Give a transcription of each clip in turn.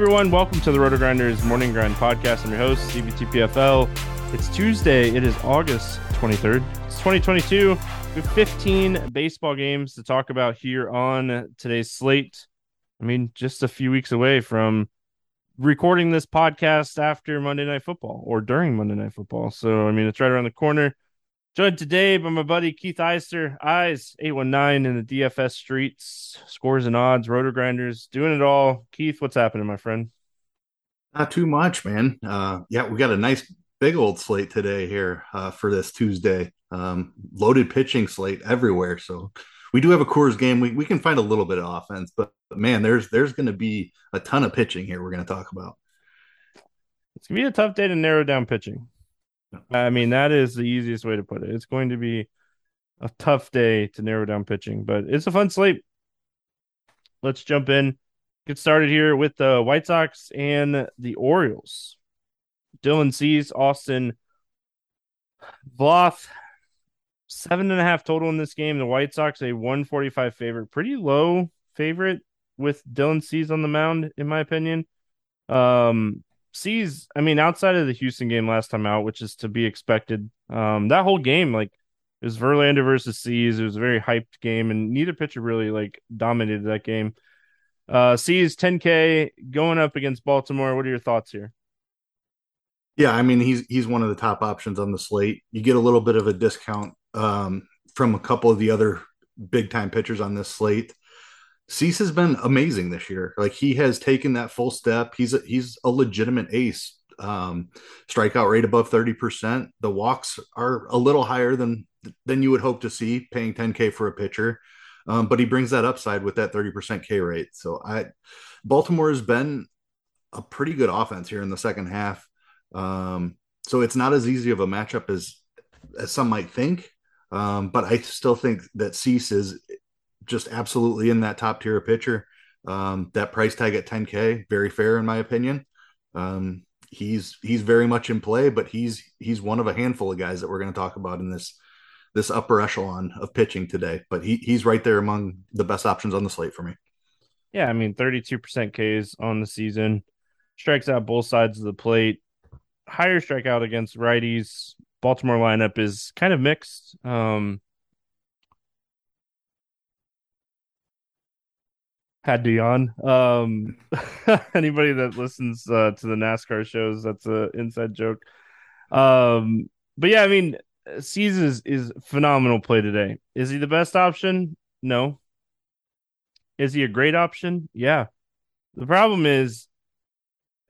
everyone. Welcome to the RotoGrinders Morning Grind Podcast. I'm your host, Stevietpfl. It's Tuesday. It is August 23rd. It's 2022. We have 15 baseball games to talk about here on today's slate. I mean, just a few weeks away from recording this podcast after Monday Night Football or during Monday Night Football. So, I mean, it's right around the corner. Joined today by my buddy Keith Eister, Eys819 in the DFS streets, scores and odds, RotoGrinders, doing it all. Keith, what's happening, my friend? Not too much, man. Uh, yeah, we got a nice big old slate today here uh, for this Tuesday. Um, loaded pitching slate everywhere. So we do have a Coors game. We, we can find a little bit of offense, but, but man, there's there's going to be a ton of pitching here. We're going to talk about. It's gonna be a tough day to narrow down pitching. I mean, that is the easiest way to put it. It's going to be a tough day to narrow down pitching, but it's a fun slate. Let's jump in. Get started here with the White Sox and the Orioles. Dylan Cease, Austin Voth, seven and a half total in this game. The White Sox, a 145 favorite, pretty low favorite with Dylan Cease on the mound, in my opinion. Um, Cease, I mean, outside of the Houston game last time out, which is to be expected, um, that whole game, like, it was Verlander versus Cease. It was a very hyped game, and neither pitcher really like dominated that game. Uh, Cease 10K going up against Baltimore. What are your thoughts here? Yeah, I mean he's he's one of the top options on the slate. You get a little bit of a discount um, from a couple of the other big time pitchers on this slate. Cease has been amazing this year. Like he has taken that full step. He's a, he's a legitimate ace. Um, strikeout rate above thirty percent. The walks are a little higher than than you would hope to see, paying ten k for a pitcher. Um, but he brings that upside with that thirty percent K rate. So I, Baltimore has been a pretty good offense here in the second half. Um, so it's not as easy of a matchup as as some might think. Um, but I still think that Cease is just absolutely in that top tier of pitcher. Um, that price tag at 10k, very fair in my opinion. Um, he's he's very much in play, but he's he's one of a handful of guys that we're going to talk about in this this upper echelon of pitching today. But he he's right there among the best options on the slate for me. Yeah, I mean, 32% Ks on the season, strikes out both sides of the plate, higher strikeout against righties. Baltimore lineup is kind of mixed. Um, had to yawn. Um, anybody that listens uh, to the NASCAR shows, that's an inside joke. Um, but yeah, I mean, Cease is, is phenomenal play today. Is he the best option? No. Is he a great option? Yeah. The problem is,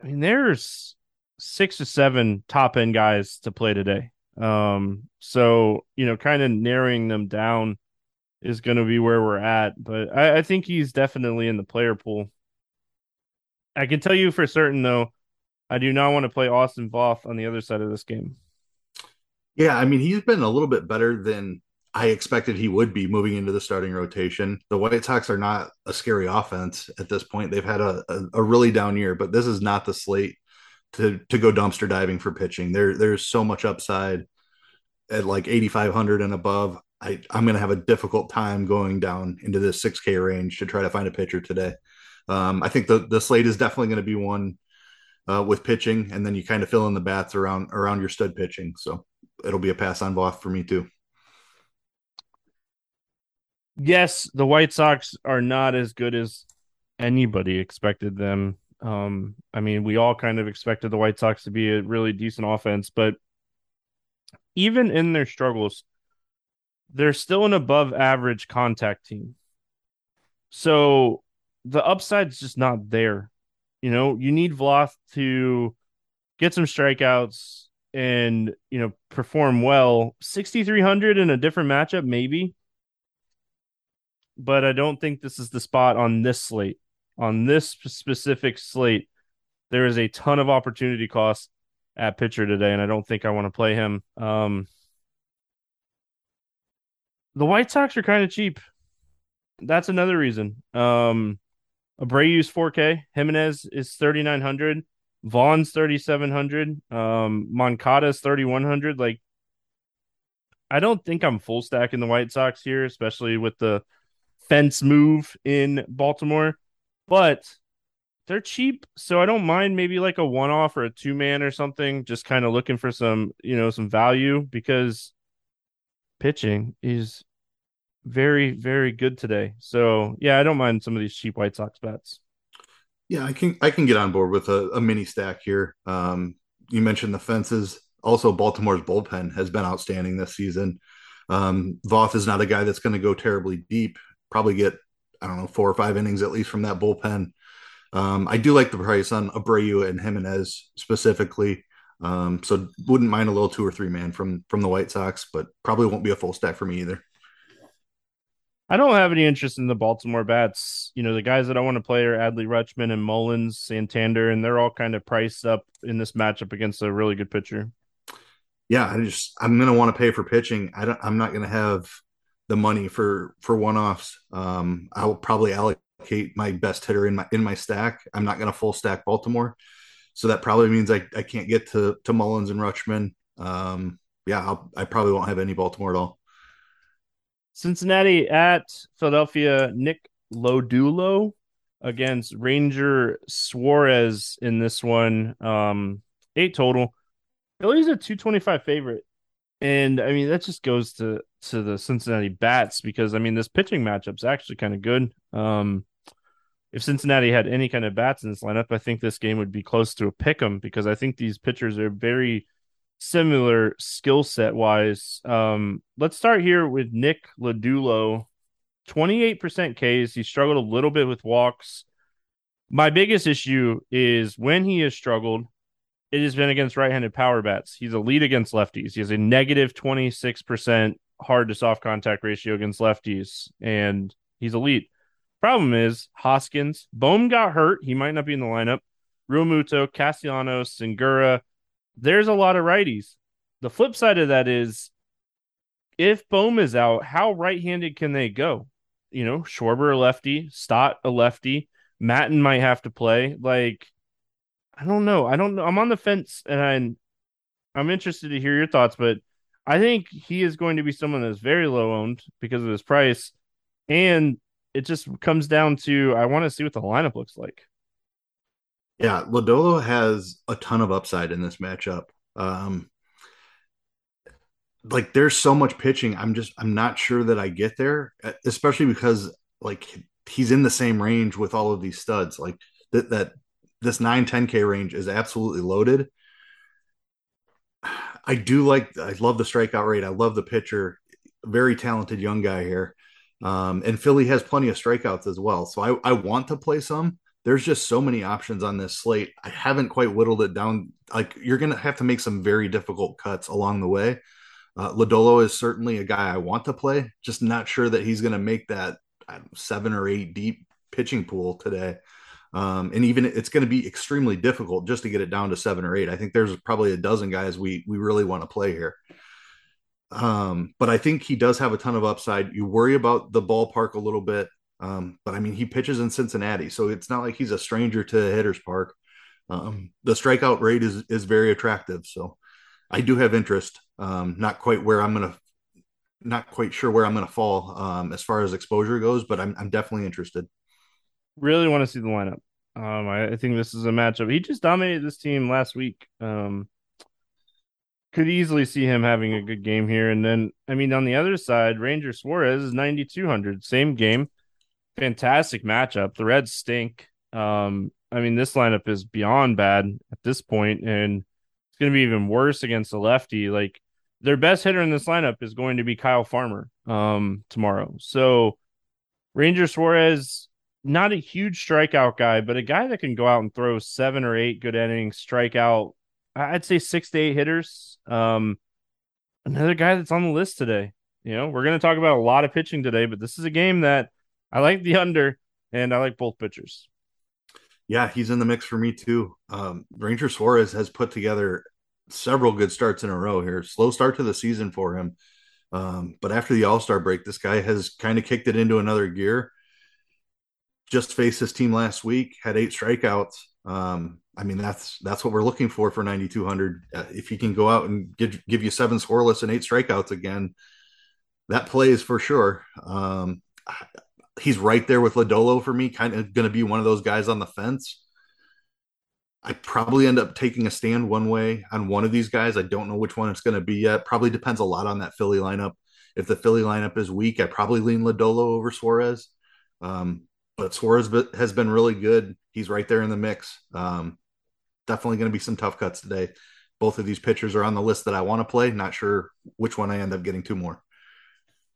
I mean, there's six or seven top end guys to play today. Um, so you know, kind of narrowing them down is going to be where we're at. But I, I think he's definitely in the player pool. I can tell you for certain, though, I do not want to play Austin Voth on the other side of this game. Yeah, I mean, he's been a little bit better than I expected he would be moving into the starting rotation. The White Sox are not a scary offense at this point. They've had a, a, a really down year, but this is not the slate to to go dumpster diving for pitching. There there's so much upside at like 8500 and above. I, I'm going to have a difficult time going down into this 6K range to try to find a pitcher today. Um, I think the, the slate is definitely going to be one uh, with pitching, and then you kind of fill in the bats around around your stud pitching. So it'll be a pass on Voth for me too. Yes, the White Sox are not as good as anybody expected them. Um, I mean, we all kind of expected the White Sox to be a really decent offense, but even in their struggles, they're still an above average contact team. So the upside's just not there. You know, you need Voth to get some strikeouts and, you know, perform well. 6,300 in a different matchup, maybe. But I don't think this is the spot on this slate. On this specific slate, there is a ton of opportunity cost at pitcher today, and I don't think I want to play him. Um, the White Sox are kind of cheap. That's another reason. Um, Abreu's 4K. Jimenez is 3,900. Vaughn's 3,700. Um, Moncada's 3,100. Like, I don't think I'm full stacking the White Sox here, especially with the fence move in Baltimore. But they're cheap, so I don't mind maybe like a one off or a two man or something, just kind of looking for some, you know, some value because pitching is very, very good today. So yeah, I don't mind some of these cheap White Sox bets. Yeah, I can I can get on board with a, a mini stack here. Um, you mentioned the fences. Also, Baltimore's bullpen has been outstanding this season. Um, Voth is not a guy that's going to go terribly deep. Probably get I don't know four or five innings at least from that bullpen. Um, I do like the price on Abreu and Jimenez specifically. Um, so wouldn't mind a little two or three man from from the White Sox, but probably won't be a full stack for me either. I don't have any interest in the Baltimore bats. You know, the guys that I want to play are Adley Rutschman and Mullins, Santander, and they're all kind of priced up in this matchup against a really good pitcher. Yeah, I just I'm gonna want to pay for pitching. I don't. I'm not gonna have the money for for one offs. Um, I'll probably allocate my best hitter in my in my stack. I'm not gonna full stack Baltimore, so that probably means I, I can't get to to Mullins and Rutschman. Um, yeah, I'll, I probably won't have any Baltimore at all. Cincinnati at Philadelphia. Nick Lodolo against Ranger Suarez in this one. Um, eight total. Philly's a 225 favorite. And I mean, that just goes to to the Cincinnati bats because I mean, this pitching matchup's actually kind of good. Um, if Cincinnati had any kind of bats in this lineup, I think this game would be close to a pick 'em because I think these pitchers are very similar skill set wise. Um, let's start here with Nick Lodolo. 28% Ks. He struggled a little bit with walks. My biggest issue is when he has struggled, it has been against right handed power bats. He's a lead against lefties. He has a negative 26% hard to soft contact ratio against lefties, and he's elite. Problem is, Hoskins, Bohm got hurt. He might not be in the lineup. Realmuto, Castellanos, Segura, there's a lot of righties. The flip side of that is if Bohm is out, how right handed can they go? You know, Schwarber a lefty, Stott a lefty, Maton might have to play. Like, I don't know. I don't know. I'm on the fence and I'm, I'm interested to hear your thoughts, but I think he is going to be someone that's very low owned because of his price. And it just comes down to I want to see what the lineup looks like. Yeah, Lodolo has a ton of upside in this matchup. Um, like there's so much pitching. I'm just I'm not sure that I get there, especially because like he's in the same range with all of these studs. Like that that this 9 10k range is absolutely loaded. I do like I love the strikeout rate. I love the pitcher. Very talented young guy here. Um, and Philly has plenty of strikeouts as well. So I, I want to play some there's just so many options on this slate. I haven't quite whittled it down. Like you're going to have to make some very difficult cuts along the way. Uh, Lodolo is certainly a guy I want to play. Just not sure that he's going to make that seven or eight deep pitching pool today. Um, and even it's going to be extremely difficult just to get it down to seven or eight. I think there's probably a dozen guys we we really want to play here. Um, but I think he does have a ton of upside. You worry about the ballpark a little bit. Um, but I mean, he pitches in Cincinnati, so it's not like he's a stranger to Hitters Park. Um, the strikeout rate is is very attractive, so I do have interest. Um, not quite where I'm gonna, not quite sure where I'm gonna fall um, as far as exposure goes, but I'm I'm definitely interested. Really want to see the lineup. Um, I, I, think this is a matchup. He just dominated this team last week. Um, could easily see him having a good game here. And then, I mean, on the other side, Ranger Suarez is 9,200, same game fantastic matchup. The Reds stink. Um, I mean, this lineup is beyond bad at this point, and it's going to be even worse against a lefty. Like their best hitter in this lineup is going to be Kyle Farmer um, tomorrow. So Ranger Suarez, not a huge strikeout guy, but a guy that can go out and throw seven or eight good innings, strike out. I'd say six to eight hitters. Um, another guy that's on the list today. You know, we're going to talk about a lot of pitching today, but this is a game that I like the under, and I like both pitchers. Yeah, he's in the mix for me too. Um, Ranger Suarez has put together several good starts in a row here. Slow start to the season for him. Um, but after the All Star break, this guy has kind of kicked it into another gear. Just faced his team last week, had eight strikeouts. Um, I mean, that's that's what we're looking for for 9,200. Uh, if he can go out and give give you seven scoreless and eight strikeouts again, that plays for sure. Um, he's right there with Lodolo for me, kind of going to be one of those guys on the fence. I probably end up taking a stand one way on one of these guys. I don't know which one it's going to be yet. Probably depends a lot on that Philly lineup. If the Philly lineup is weak, I probably lean Lodolo over Suarez. Um, but Suarez has been really good. He's right there in the mix. Um, definitely going to be some tough cuts today. Both of these pitchers are on the list that I want to play. Not sure which one I end up getting two more.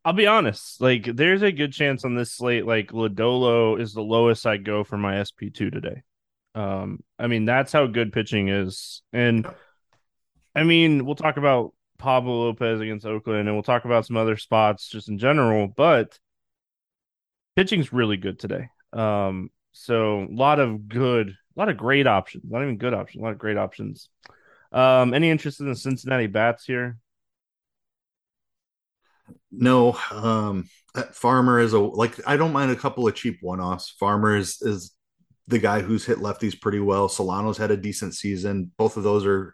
I'll be honest. Like, there's a good chance on this slate. Like, Lodolo is the lowest I go for my SP two today. Um, I mean, that's how good pitching is. And I mean, we'll talk about Pablo Lopez against Oakland and we'll talk about some other spots just in general, but pitching's really good today. Um, so a lot of good, a lot of great options, not even good options, a lot of great options. Um, any interest in the Cincinnati bats here? No, um, Farmer is a like I don't mind a couple of cheap one-offs. Farmer is is the guy who's hit lefties pretty well. Solano's had a decent season. Both of those are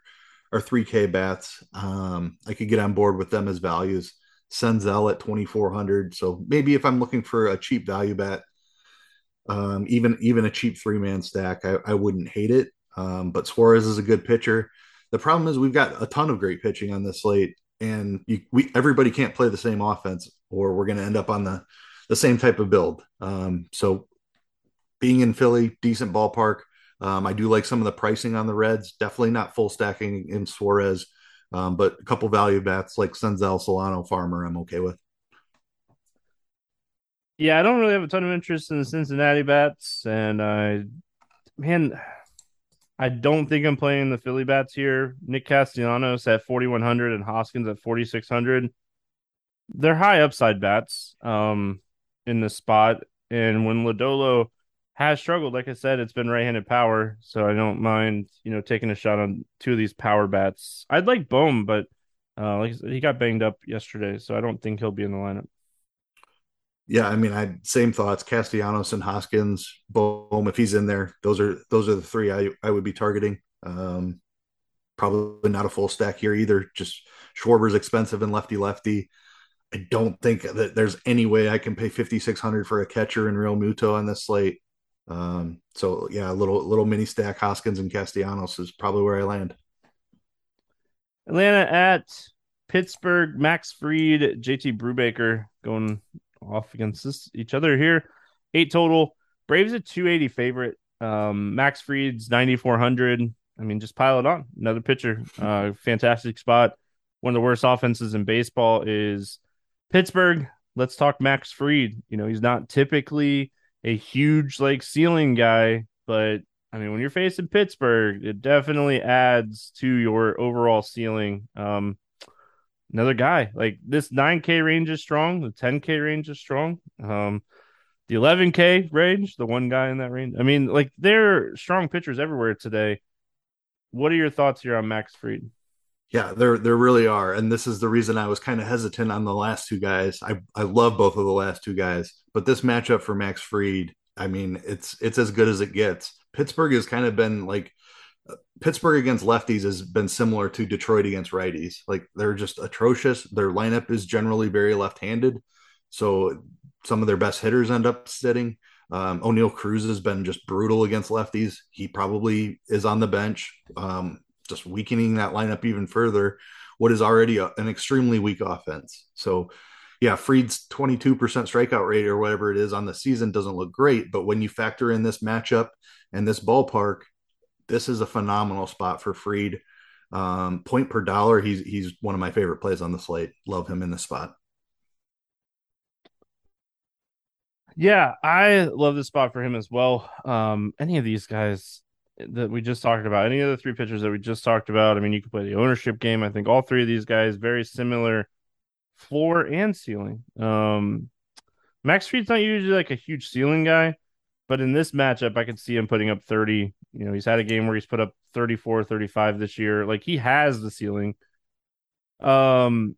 are 3K bats. Um, I could get on board with them as values. Senzel at 2400. So maybe if I'm looking for a cheap value bat, um, even even a cheap three man stack, I, I, wouldn't hate it. Um, but Suarez is a good pitcher. The problem is we've got a ton of great pitching on this slate, and you, we everybody can't play the same offense, or we're going to end up on the the same type of build. Um, so being in Philly, decent ballpark. Um, I do like some of the pricing on the Reds. Definitely not full stacking in Suarez, um, but a couple value bats like Senzel, Solano, Farmer, I'm okay with. Yeah, I don't really have a ton of interest in the Cincinnati bats, and I, man, I don't think I'm playing the Philly bats here. Nick Castellanos at 4100 and Hoskins at 4600. They're high upside bats um, in the spot, and when Lodolo has struggled. Like I said, it's been right-handed power, so I don't mind, you know, taking a shot on two of these power bats. I'd like Bohm, but uh, like he got banged up yesterday, so I don't think he'll be in the lineup. Yeah, I mean, I same thoughts. Castellanos and Hoskins, Bohm, if he's in there, those are those are the three I I would be targeting. Um, probably not a full stack here either. Just Schwarber's expensive and lefty lefty. I don't think that there's any way I can pay 5600 for a catcher in Realmuto on this slate. Um, so yeah, a little little mini stack Hoskins and Castellanos is probably where I land. Atlanta at Pittsburgh, Max Fried, JT Brubaker going off against this, each other here. Eight total. Braves a 280 favorite. Um, Max Fried's 9,400. I mean, just pile it on. Another pitcher. Uh, fantastic spot. One of the worst offenses in baseball is Pittsburgh. Let's talk Max Fried. You know, he's not typically a huge like ceiling guy, but I mean, when you're facing Pittsburgh, it definitely adds to your overall ceiling. Um, another guy like this 9K range is strong, the 10K range is strong. Um, the 11K range, the one guy in that range. I mean, like they're strong pitchers everywhere today. What are your thoughts here on Max Fried? Yeah, there there really are, and this is the reason I was kind of hesitant on the last two guys. I I love both of the last two guys, but this matchup for Max Fried, I mean, it's it's as good as it gets. Pittsburgh has kind of been like Pittsburgh against lefties has been similar to Detroit against righties. Like they're just atrocious. Their lineup is generally very left-handed, so some of their best hitters end up sitting. Um, Oneil Cruz has been just brutal against lefties. He probably is on the bench. Um, just weakening that lineup even further. What is already a, an extremely weak offense. So, yeah, Fried's 22% strikeout rate or whatever it is on the season doesn't look great. But when you factor in this matchup and this ballpark, this is a phenomenal spot for Fried. Um, point per dollar, he's he's one of my favorite plays on the slate. Love him in this spot. Yeah, I love this spot for him as well. Um, any of these guys, that we just talked about, any of the three pitchers that we just talked about, I mean, you could play the ownership game. I think all three of these guys very similar floor and ceiling. Um, Max Fried's not usually like a huge ceiling guy, but in this matchup, I could see him putting up 30. You know, he's had a game where he's put up 34, 35 this year. Like he has the ceiling. Um,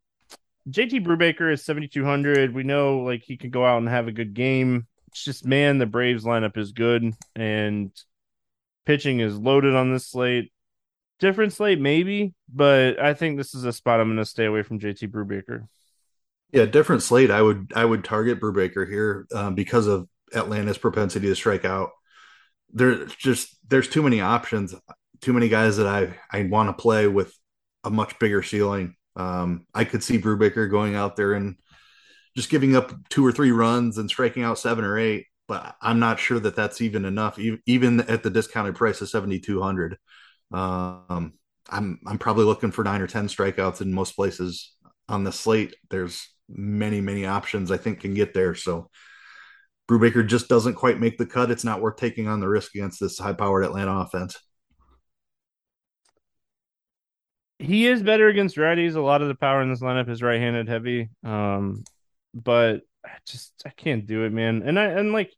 JT Brubaker is 7,200. We know like he can go out and have a good game. It's just, man, the Braves lineup is good. And Pitching is loaded on this slate. Different slate, maybe, but I think this is a spot I'm going to stay away from JT Brubaker. Yeah, different slate. I would I would target Brubaker here um, because of Atlanta's propensity to strike out. There's just there's too many options. too many guys that I I want to play with a much bigger ceiling. Um, I could see Brubaker going out there and just giving up two or three runs and striking out seven or eight, but I'm not sure that that's even enough, even at the discounted price of 7,200. Um, I'm I'm probably looking for nine or ten strikeouts in most places on the slate. There's many many options I think can get there. So Brubaker just doesn't quite make the cut. It's not worth taking on the risk against this high powered Atlanta offense. He is better against righties. A lot of the power in this lineup is right handed heavy. Um, but I just I can't do it, man. And I and like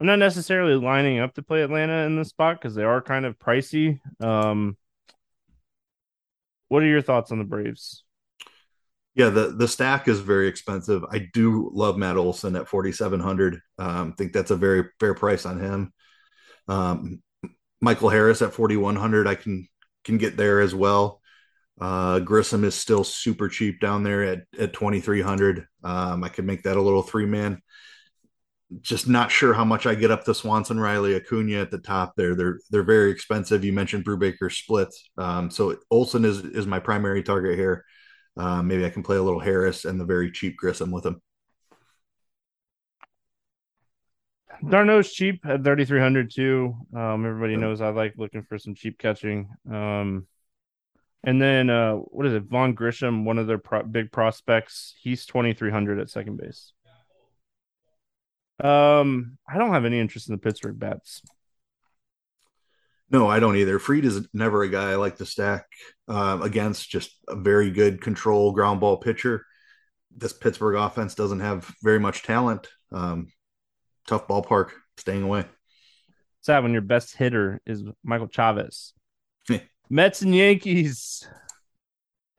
I'm not necessarily lining up to play Atlanta in this spot because they are kind of pricey. Um, what are your thoughts on the Braves? Yeah, the the stack is very expensive. I do love Matt Olson at 4700. Um, think that's a very fair price on him. Um, Michael Harris at 4100, I can can get there as well. Uh, Grissom is still super cheap down there at at 2300. Um, I could make that a little three man. Just not sure how much I get up to Swanson, Riley, Acuna at the top there. They're they're very expensive. You mentioned Brubaker split, um, so Olson is is my primary target here. Uh, maybe I can play a little Harris and the very cheap Grissom with him. d'Arnaud's cheap at 3,300 too. Um, everybody knows I like looking for some cheap catching. Um, and then uh, what is it? Vaughn Grissom, one of their pro- big prospects. He's 2,300 at second base. Um, I don't have any interest in the Pittsburgh bats. No, I don't either. Fried is never a guy I like to stack uh, against. Just a very good control ground ball pitcher. This Pittsburgh offense doesn't have very much talent. Um, tough ballpark, staying away. Sad when your best hitter is Michael Chavis. Mets and Yankees.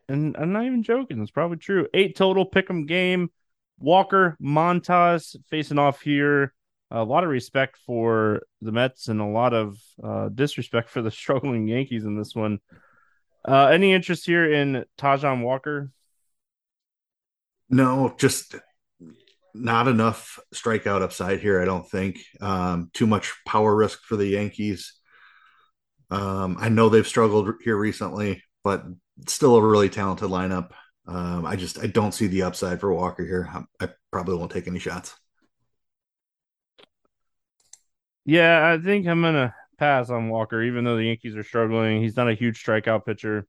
And I'm not even joking. It's probably true. Eight total pick 'em game. Walker, Montas facing off here a lot of respect for the Mets and a lot of uh, disrespect for the struggling Yankees in this one. Uh, any interest here in Taijuan Walker? No, just not enough strikeout upside here. I don't think um, too much power risk for the Yankees. Um, I know they've struggled here recently, but still a really talented lineup. Um, I just I don't see the upside for Walker here. I, I probably won't take any shots. Yeah, I think I'm gonna pass on Walker, even though the Yankees are struggling. He's not a huge strikeout pitcher.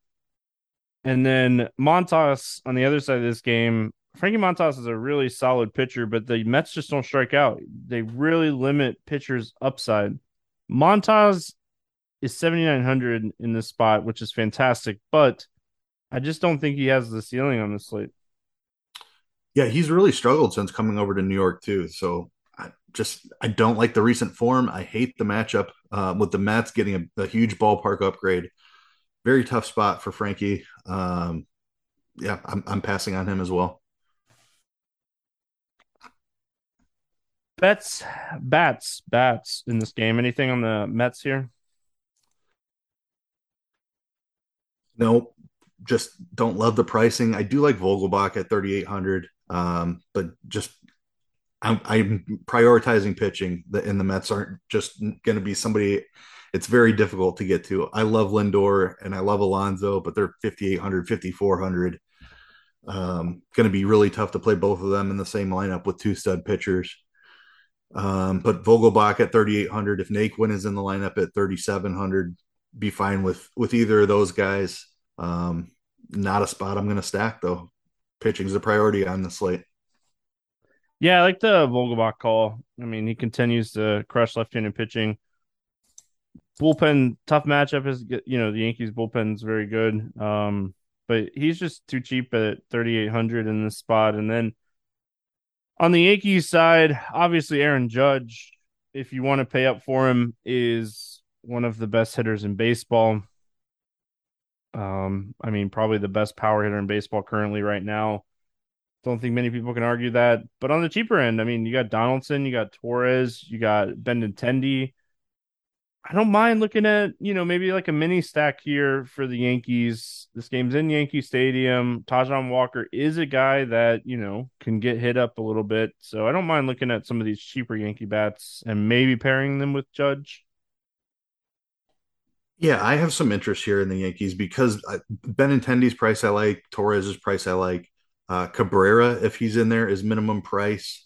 And then Montas on the other side of this game, Frankie Montas is a really solid pitcher, but the Mets just don't strike out. They really limit pitchers' upside. Montas is 7,900 in this spot, which is fantastic, but I just don't think he has the ceiling on the slate. Yeah, he's really struggled since coming over to New York too. So just I don't like the recent form. I hate the matchup uh, with the Mets getting a, a, huge ballpark upgrade. Very tough spot for Frankie. Um, yeah, I'm, I'm passing on him as well. Bets, bats, bats in this game. Anything on the Mets here? Nope. Just don't love the pricing. I do like Vogelbach at 3,800, um, but just I'm, I'm prioritizing pitching, and the Mets aren't just going to be somebody. It's very difficult to get to. I love Lindor and I love Alonso, but they're 5,800, 5,400. Um, going to be really tough to play both of them in the same lineup with two stud pitchers. Um, but Vogelbach at 3,800. If Naquin is in the lineup at 3,700, be fine with with either of those guys. Um, not a spot I'm going to stack though. Pitching is a priority on the slate. Yeah, I like the Vogelbach call. I mean, he continues to crush left-handed pitching. Bullpen tough matchup is you know the Yankees bullpen is very good. Um, but he's just too cheap at 3800 in this spot. And then on the Yankees side, obviously Aaron Judge, if you want to pay up for him, is one of the best hitters in baseball. Um, I mean, probably the best power hitter in baseball currently right now. Don't think many people can argue that. But on the cheaper end, I mean, you got Donaldson, you got Torres, you got Benintendi. I don't mind looking at, you know, maybe like a mini stack here for the Yankees. This game's in Yankee Stadium. Taijuan Walker is a guy that, you know, can get hit up a little bit. So I don't mind looking at some of these cheaper Yankee bats and maybe pairing them with Judge. Yeah, I have some interest here in the Yankees because uh, Benintendi's price I like, Torres's price I like, uh, Cabrera if he's in there is minimum price.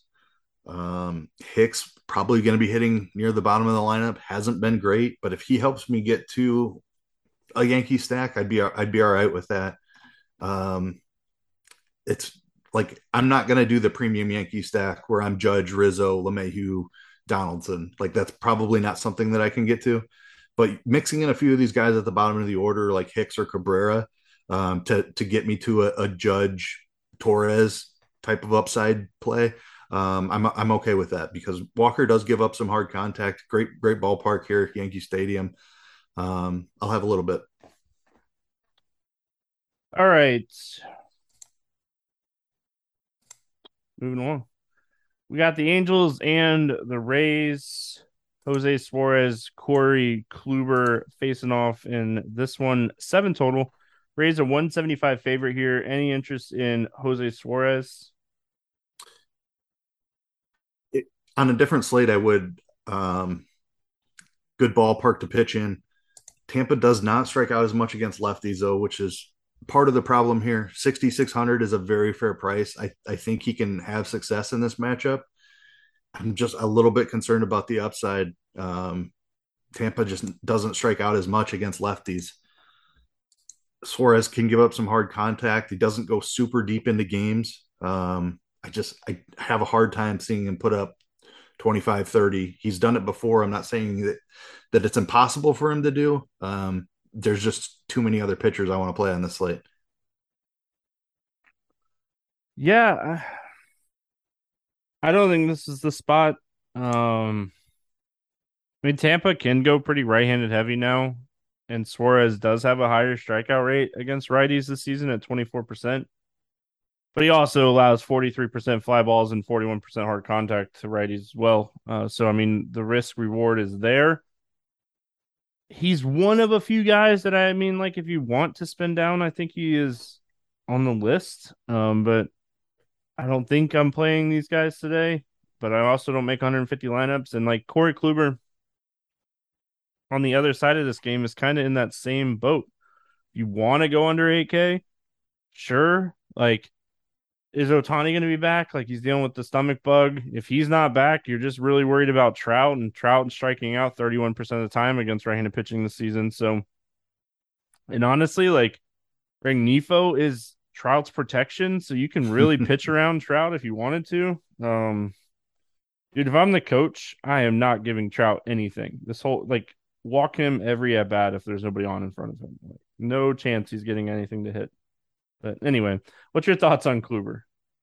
Um, Hicks probably going to be hitting near the bottom of the lineup. Hasn't been great, but if he helps me get to a Yankee stack, I'd be I'd be all right with that. Um, it's like I'm not going to do the premium Yankee stack where I'm Judge, Rizzo, LeMahieu, Donaldson. Like that's probably not something that I can get to. But mixing in a few of these guys at the bottom of the order, like Hicks or Cabrera, um, to to get me to a, a Judge Torres type of upside play, um, I'm I'm okay with that because Walker does give up some hard contact. Great great ballpark here at Yankee Stadium. Um, I'll have a little bit. All right. Moving on. We got the Angels and the Rays. Jose Suarez, Corey Kluber facing off in this one. Seven total. Rays a 175 favorite here. Any interest in Jose Suarez? It, on a different slate, I would. Um, good ballpark to pitch in. Tampa does not strike out as much against lefties, though, which is part of the problem here. 6,600 is a very fair price. I, I think he can have success in this matchup. I'm just a little bit concerned about the upside. Um, Tampa just doesn't strike out as much against lefties. Suarez can give up some hard contact. He doesn't go super deep into games. Um, I just I have a hard time seeing him put up 25 30. He's done it before. I'm not saying that that it's impossible for him to do. Um, there's just too many other pitchers I want to play on the slate. Yeah, I don't think this is the spot. Um, I mean, Tampa can go pretty right-handed heavy now, and Suarez does have a higher strikeout rate against righties this season at 24%. But he also allows 43% fly balls and 41% hard contact to righties as well. Uh, so, I mean, the risk reward is there he's one of a few guys that I mean, like if you want to spend down, I think he is on the list. Um, but I don't think I'm playing these guys today. But I also don't make 150 lineups, and like Corey Kluber on the other side of this game is kind of in that same boat. You want to go under 8K, sure. Like is Ohtani going to be back? Like he's dealing with the stomach bug. If he's not back, you're just really worried about Trout and Trout and striking out 31% of the time against right-handed pitching this season. So, and honestly, like Rengifo is Trout's protection, so you can really pitch around Trout if you wanted to. Um, dude, if I'm the coach, I am not giving Trout anything. This whole like walk him every at bat if there's nobody on in front of him. Like, no chance he's getting anything to hit. But anyway, what's your thoughts on Kluber?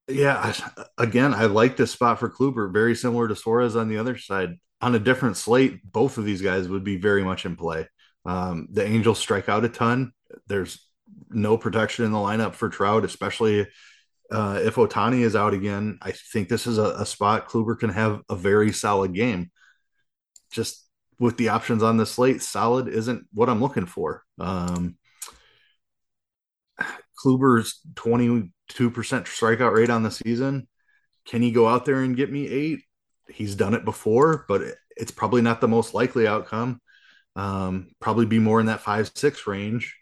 Yeah, again, I like this spot for Kluber. Very similar to Suarez on the other side. On a different slate, both of these guys would be very much in play. Um, the Angels strike out a ton. There's no protection in the lineup for Trout, especially uh, if Ohtani is out again. I think this is a, a spot Kluber can have a very solid game. Just with the options on the slate, solid isn't what I'm looking for. Um, Kluber's 22% strikeout rate on the season. Can he go out there and get me eight? He's done it before, but it's probably not the most likely outcome. Um, probably be more in that five, six range.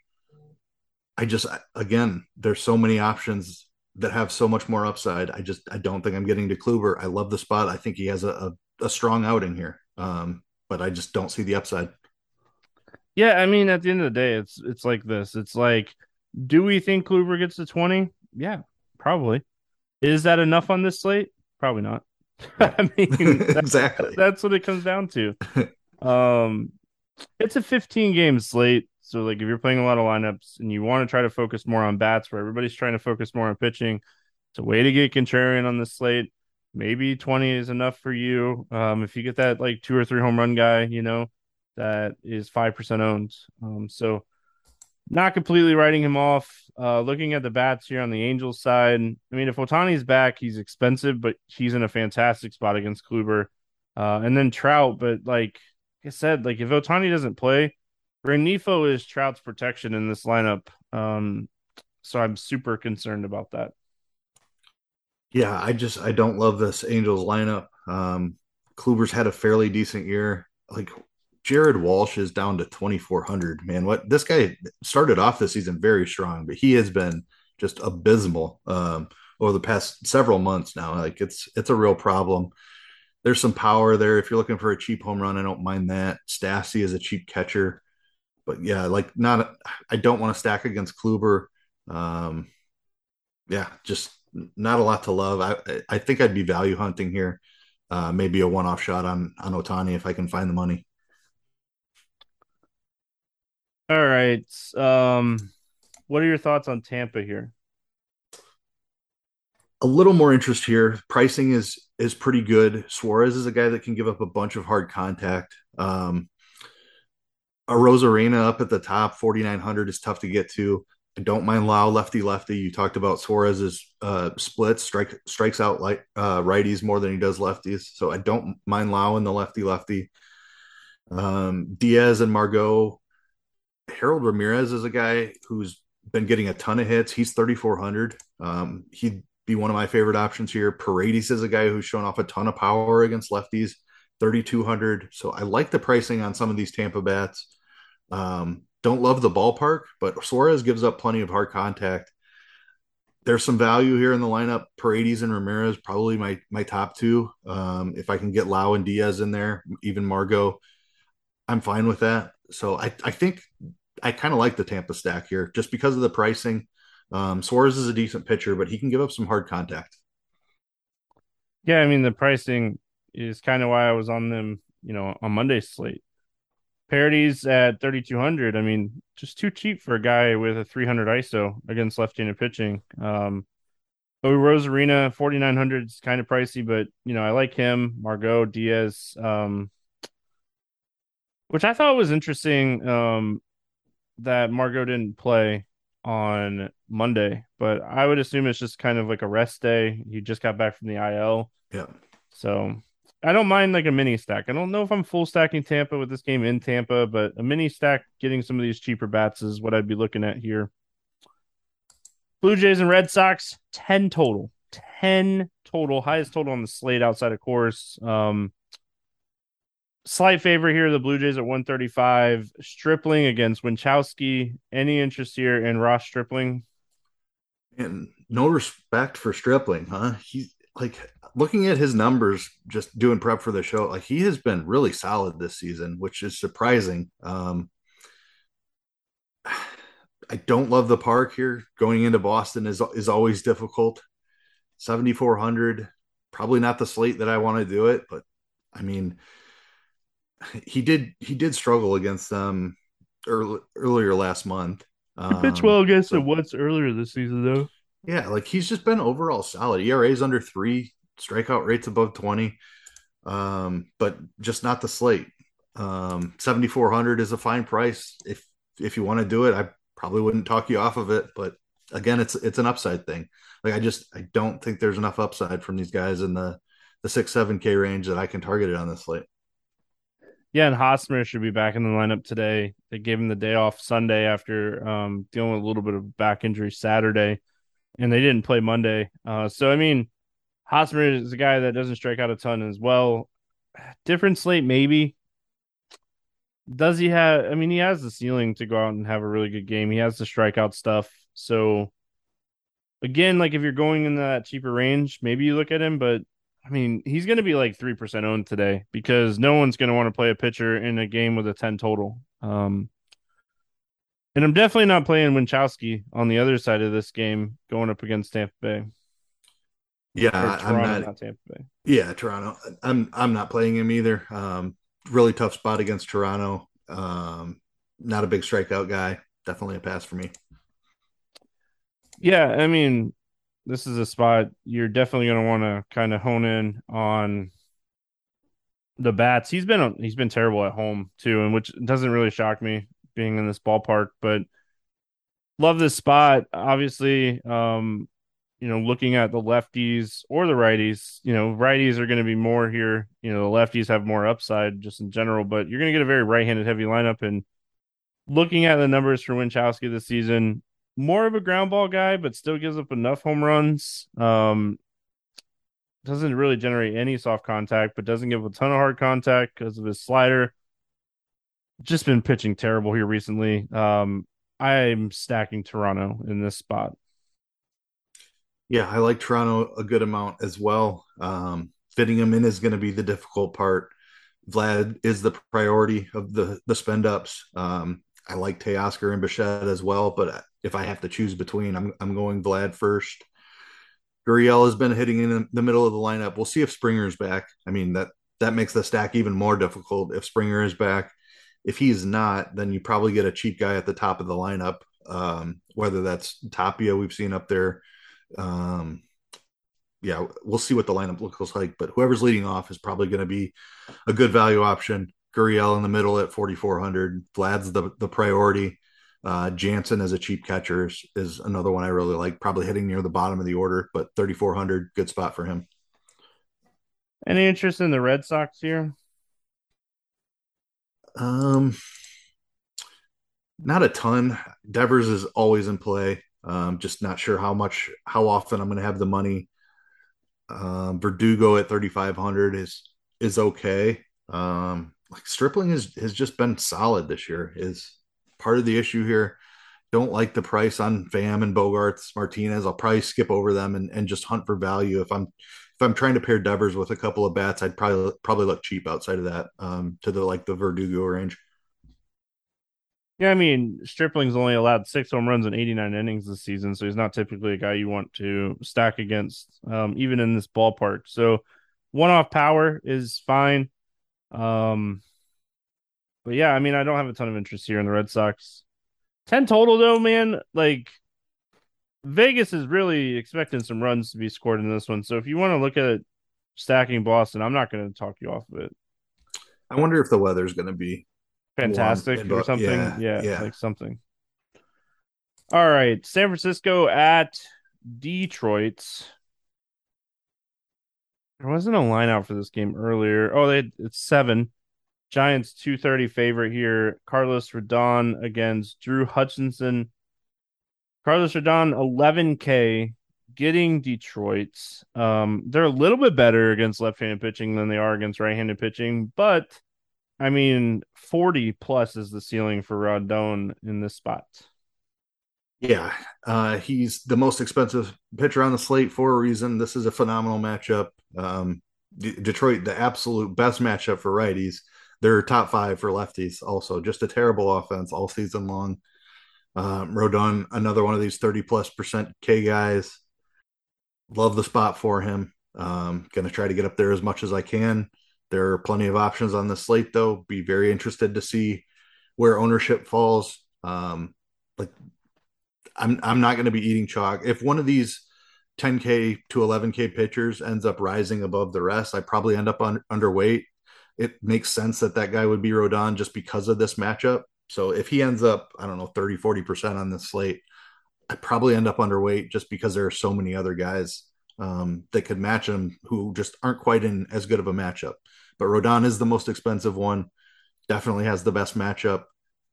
I just, again, there's so many options that have so much more upside. I just, I don't think I'm getting to Kluber. I love the spot. I think he has a, a, a strong outing here. Um, but I just don't see the upside. Yeah, I mean, at the end of the day, it's it's like this. It's like do we think Kluber gets to 20? Yeah, probably. Is that enough on this slate? Probably not. I mean, that's, exactly. That's what it comes down to. um, it's a 15 game slate. So, like, if you're playing a lot of lineups and you want to try to focus more on bats, where everybody's trying to focus more on pitching, it's a way to get contrarian on the slate. Maybe 20 is enough for you. Um, if you get that like two or three home run guy, you know, that is 5% owned. Um, so not completely writing him off. Uh, looking at the bats here on the Angels side, I mean, if Ohtani's back, he's expensive, but he's in a fantastic spot against Kluber. Uh, and then Trout, but like I said, like if Ohtani doesn't play, Rengifo is Trout's protection in this lineup. Um, so I'm super concerned about that. Yeah, I just I don't love this Angels lineup. Um, Kluber's had a fairly decent year. Like Jared Walsh is down to 2,400. Man, what this guy started off the season very strong, but he has been just abysmal um, over the past several months now. Like it's it's a real problem. There's some power there. If you're looking for a cheap home run, I don't mind that. Stassi is a cheap catcher, but yeah, like not. I don't want to stack against Kluber. Um, yeah, just not a lot to love. I I think I'd be value hunting here. Uh, maybe a one-off shot on on Ohtani if I can find the money. All right. Um, what are your thoughts on Tampa here? A little more interest here. Pricing is is pretty good. Suarez is a guy that can give up a bunch of hard contact. Um, Arozarena up at the top, 4,900 is tough to get to. I don't mind Lowe lefty lefty. You talked about Suarez's uh, splits, strike strikes out like uh, righties more than he does lefties. So I don't mind Lowe in the lefty lefty. Um, Diaz and Margot. Harold Ramirez is a guy who's been getting a ton of hits. He's 3,400. Um, he'd be one of my favorite options here. Paredes is a guy who's shown off a ton of power against lefties, 3,200. So I like the pricing on some of these Tampa bats. Um, don't love the ballpark, but Suarez gives up plenty of hard contact. There's some value here in the lineup. Paredes and Ramirez probably my my top two. Um, if I can get Lowe and Diaz in there, even Margot, I'm fine with that. So I I think I kind of like the Tampa stack here just because of the pricing. Um, Suarez is a decent pitcher, but he can give up some hard contact. Yeah, I mean the pricing is kind of why I was on them, you know, on Monday's slate. Paredes at 3,200. I mean, just too cheap for a guy with a 300 ISO against left-handed pitching. Um, but Arozarena 4,900 is kind of pricey, but you know, I like him. Margot Diaz, um, which I thought was interesting. Um, that Margot didn't play on Monday, but I would assume it's just kind of like a rest day. He just got back from the IL. Yeah. So I don't mind like a mini stack. I don't know if I'm full stacking Tampa with this game in Tampa, but a mini stack getting some of these cheaper bats is what I'd be looking at here. Blue Jays and Red Sox, 10 total. 10 total, highest total on the slate outside of Coors. Um, slight favor here, the Blue Jays at 135. Stripling against Winckowski. Any interest here in Ross Stripling? And no respect for Stripling, huh? He's like looking at his numbers, just doing prep for the show. Like he has been really solid this season, which is surprising. Um, I don't love the park here. Going into Boston is is always difficult. 7400 probably not the slate that I want to do it, but I mean, he did he did struggle against them early, earlier last month. He pitched well against them once earlier this season, though. Yeah, like he's just been overall solid. ERA is under three, strikeout rates above twenty, um, but just not the slate. Um, Seventy four hundred is a fine price if if you want to do it. I probably wouldn't talk you off of it, but again, it's it's an upside thing. Like I just I don't think there's enough upside from these guys in the the six seven K range that I can target it on this slate. Yeah, and Hosmer should be back in the lineup today. They gave him the day off Sunday after um, dealing with a little bit of back injury Saturday, and they didn't play Monday. Uh, so I mean, Hosmer is a guy that doesn't strike out a ton as well. Different slate, maybe. Does he have? I mean, he has the ceiling to go out and have a really good game. He has the strikeout stuff. So again, like if you're going in that cheaper range, maybe you look at him, but I mean, he's going to be like 3% owned today because no one's going to want to play a pitcher in a game with a 10 total. Um, and I'm definitely not playing Winckowski on the other side of this game going up against Tampa Bay. Yeah, Toronto, I'm not, not, Yeah, Toronto. I'm I'm not playing him either. Um, really tough spot against Toronto. Um, not a big strikeout guy. Definitely a pass for me. Yeah, I mean, this is a spot you're definitely going to want to kind of hone in on the bats. He's been he's been terrible at home too, and which doesn't really shock me being in this ballpark. But love this spot. Obviously, um, you know, looking at the lefties or the righties, you know, righties are going to be more here. You know, the lefties have more upside just in general, but you're going to get a very right-handed heavy lineup. And looking at the numbers for Winckowski this season, more of a ground ball guy, but still gives up enough home runs. Um, doesn't really generate any soft contact, but doesn't give a ton of hard contact because of his slider. just been pitching terrible here recently. Um, I'm stacking Toronto in this spot. Yeah, I like Toronto a good amount as well. Um, fitting him in is going to be the difficult part. Vlad is the priority of the the spend ups. Um, I like Teoscar and Bichette as well, but if I have to choose between, I'm I'm going Vlad first. Gurriel has been hitting in the middle of the lineup. We'll see if Springer's back. I mean that that makes the stack even more difficult if Springer is back. If he's not, then you probably get a cheap guy at the top of the lineup. Um, whether that's Tapia we've seen up there. Um, yeah, we'll see what the lineup looks like. But whoever's leading off is probably going to be a good value option. Gurriel in the middle at 4,400. Vlad's the, the priority. Uh, Jansen as a cheap catcher is, is, another one I really like, probably hitting near the bottom of the order, but 3,400, good spot for him. Any interest in the Red Sox here? Um, not a ton. Devers is always in play. Um, just not sure how much, how often I'm going to have the money. Um, Verdugo at 3,500 is is okay. Um, like Stripling has has just been solid this year. Is part of the issue here. Don't like the price on Pham and Bogaerts, Martinez. I'll probably skip over them and, and just hunt for value. If I'm if I'm trying to pair Devers with a couple of bats, I'd probably probably look cheap outside of that um, to the like the Verdugo range. Yeah, I mean, Stripling's only allowed six home runs in 89 innings this season, so he's not typically a guy you want to stack against, um, even in this ballpark. So, one off power is fine. Um, but yeah, I mean, I don't have a ton of interest here in the Red Sox. 10 total, though, man. Like, Vegas is really expecting some runs to be scored in this one. So, if you want to look at stacking Boston, I'm not going to talk you off of it. I wonder if the weather's going to be fantastic or something. Yeah, yeah, yeah, like something. All right, San Francisco at Detroit. There wasn't a line out for this game earlier. Oh, they it's seven. Giants two thirty favorite here. Carlos Rodon against Drew Hutchison. Carlos Rodon eleven K, getting Detroit. Um, they're a little bit better against left-handed pitching than they are against right-handed pitching, but I mean, 40 plus is the ceiling for Rodon in this spot. Yeah, uh, he's the most expensive pitcher on the slate for a reason. This is a phenomenal matchup. Um, D- Detroit, the absolute best matchup for righties. They're top five for lefties. Also, just a terrible offense all season long. Um, Rodon, another one of these 30 plus percent K guys. Love the spot for him. Um, going to try to get up there as much as I can. There are plenty of options on the slate, though. Be very interested to see where ownership falls. Um, like, I'm I'm not going to be eating chalk. If one of these 10k to 11k pitchers ends up rising above the rest, I probably end up on underweight. It makes sense that that guy would be Rodon just because of this matchup. So if he ends up, I don't know, 30, 40% on the slate, I probably end up underweight just because there are so many other guys um, that could match him who just aren't quite in as good of a matchup. But Rodon is the most expensive one. Definitely has the best matchup.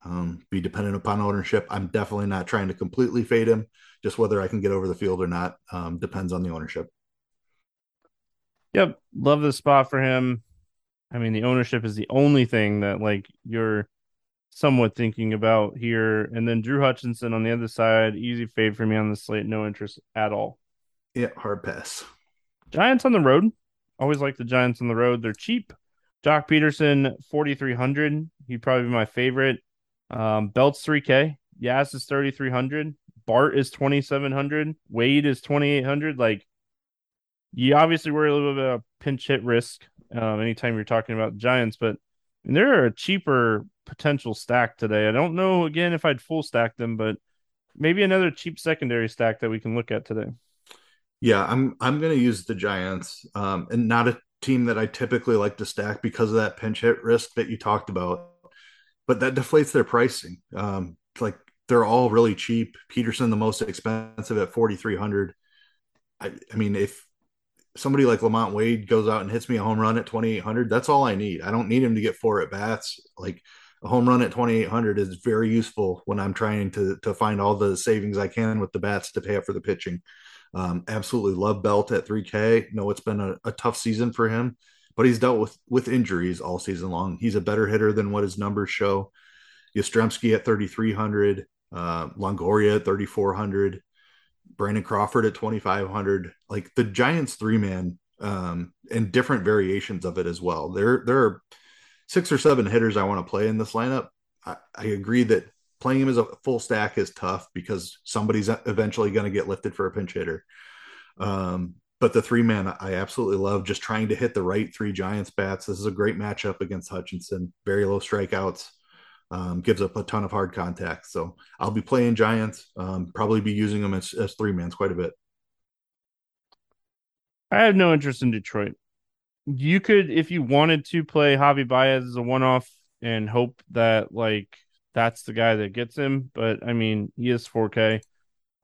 Um, be dependent upon ownership. I'm definitely not trying to completely fade him. Just whether I can get over the field or not um, depends on the ownership. Yep, love the spot for him. I mean, the ownership is the only thing that like you're somewhat thinking about here. And then Drew Hutchison on the other side, easy fade for me on the slate, no interest at all. Yeah, hard pass. Giants on the road. Always like the Giants on the road. They're cheap. Joc Pederson, 4,300. He'd probably be my favorite. Um, Belt's 3K. Yaz is 3,300. Bart is 2,700. Wade is 2,800. Like, you obviously worry a little bit about pinch hit risk um, anytime you're talking about Giants, but they're a cheaper potential stack today. I don't know, again, if I'd full stack them, but maybe another cheap secondary stack that we can look at today. Yeah, I'm I'm going to use the Giants, um, and not a team that I typically like to stack because of that pinch hit risk that you talked about. But that deflates their pricing. Um, like they're all really cheap. Pederson the most expensive at forty three hundred. I, I mean, if somebody like LaMonte Wade goes out and hits me a home run at twenty eight hundred, that's all I need. I don't need him to get four at bats. Like a home run at 2800 is very useful when I'm trying to to find all the savings I can with the bats to pay up for the pitching. Um, absolutely love Belt at 3K. No, it's been a, a, tough season for him, but he's dealt with with injuries all season long. He's a better hitter than what his numbers show. Yastrzemski at 3,300, uh, Longoria at 3,400, Brandon Crawford at 2,500. Like the Giants three man um, and different variations of it as well. There, there are six or seven hitters I want to play in this lineup. I, I agree that playing him as a full stack is tough because somebody's eventually going to get lifted for a pinch hitter. Um, but the three man I absolutely love just trying to hit the right three Giants bats. This is a great matchup against Hutchison. Very low strikeouts, um, gives up a ton of hard contact. So I'll be playing Giants. Um, probably be using them as, as three mans quite a bit. I have no interest in Detroit. You could, if you wanted to, play Javi Baez as a one off and hope that like that's the guy that gets him. But I mean, he is 4K.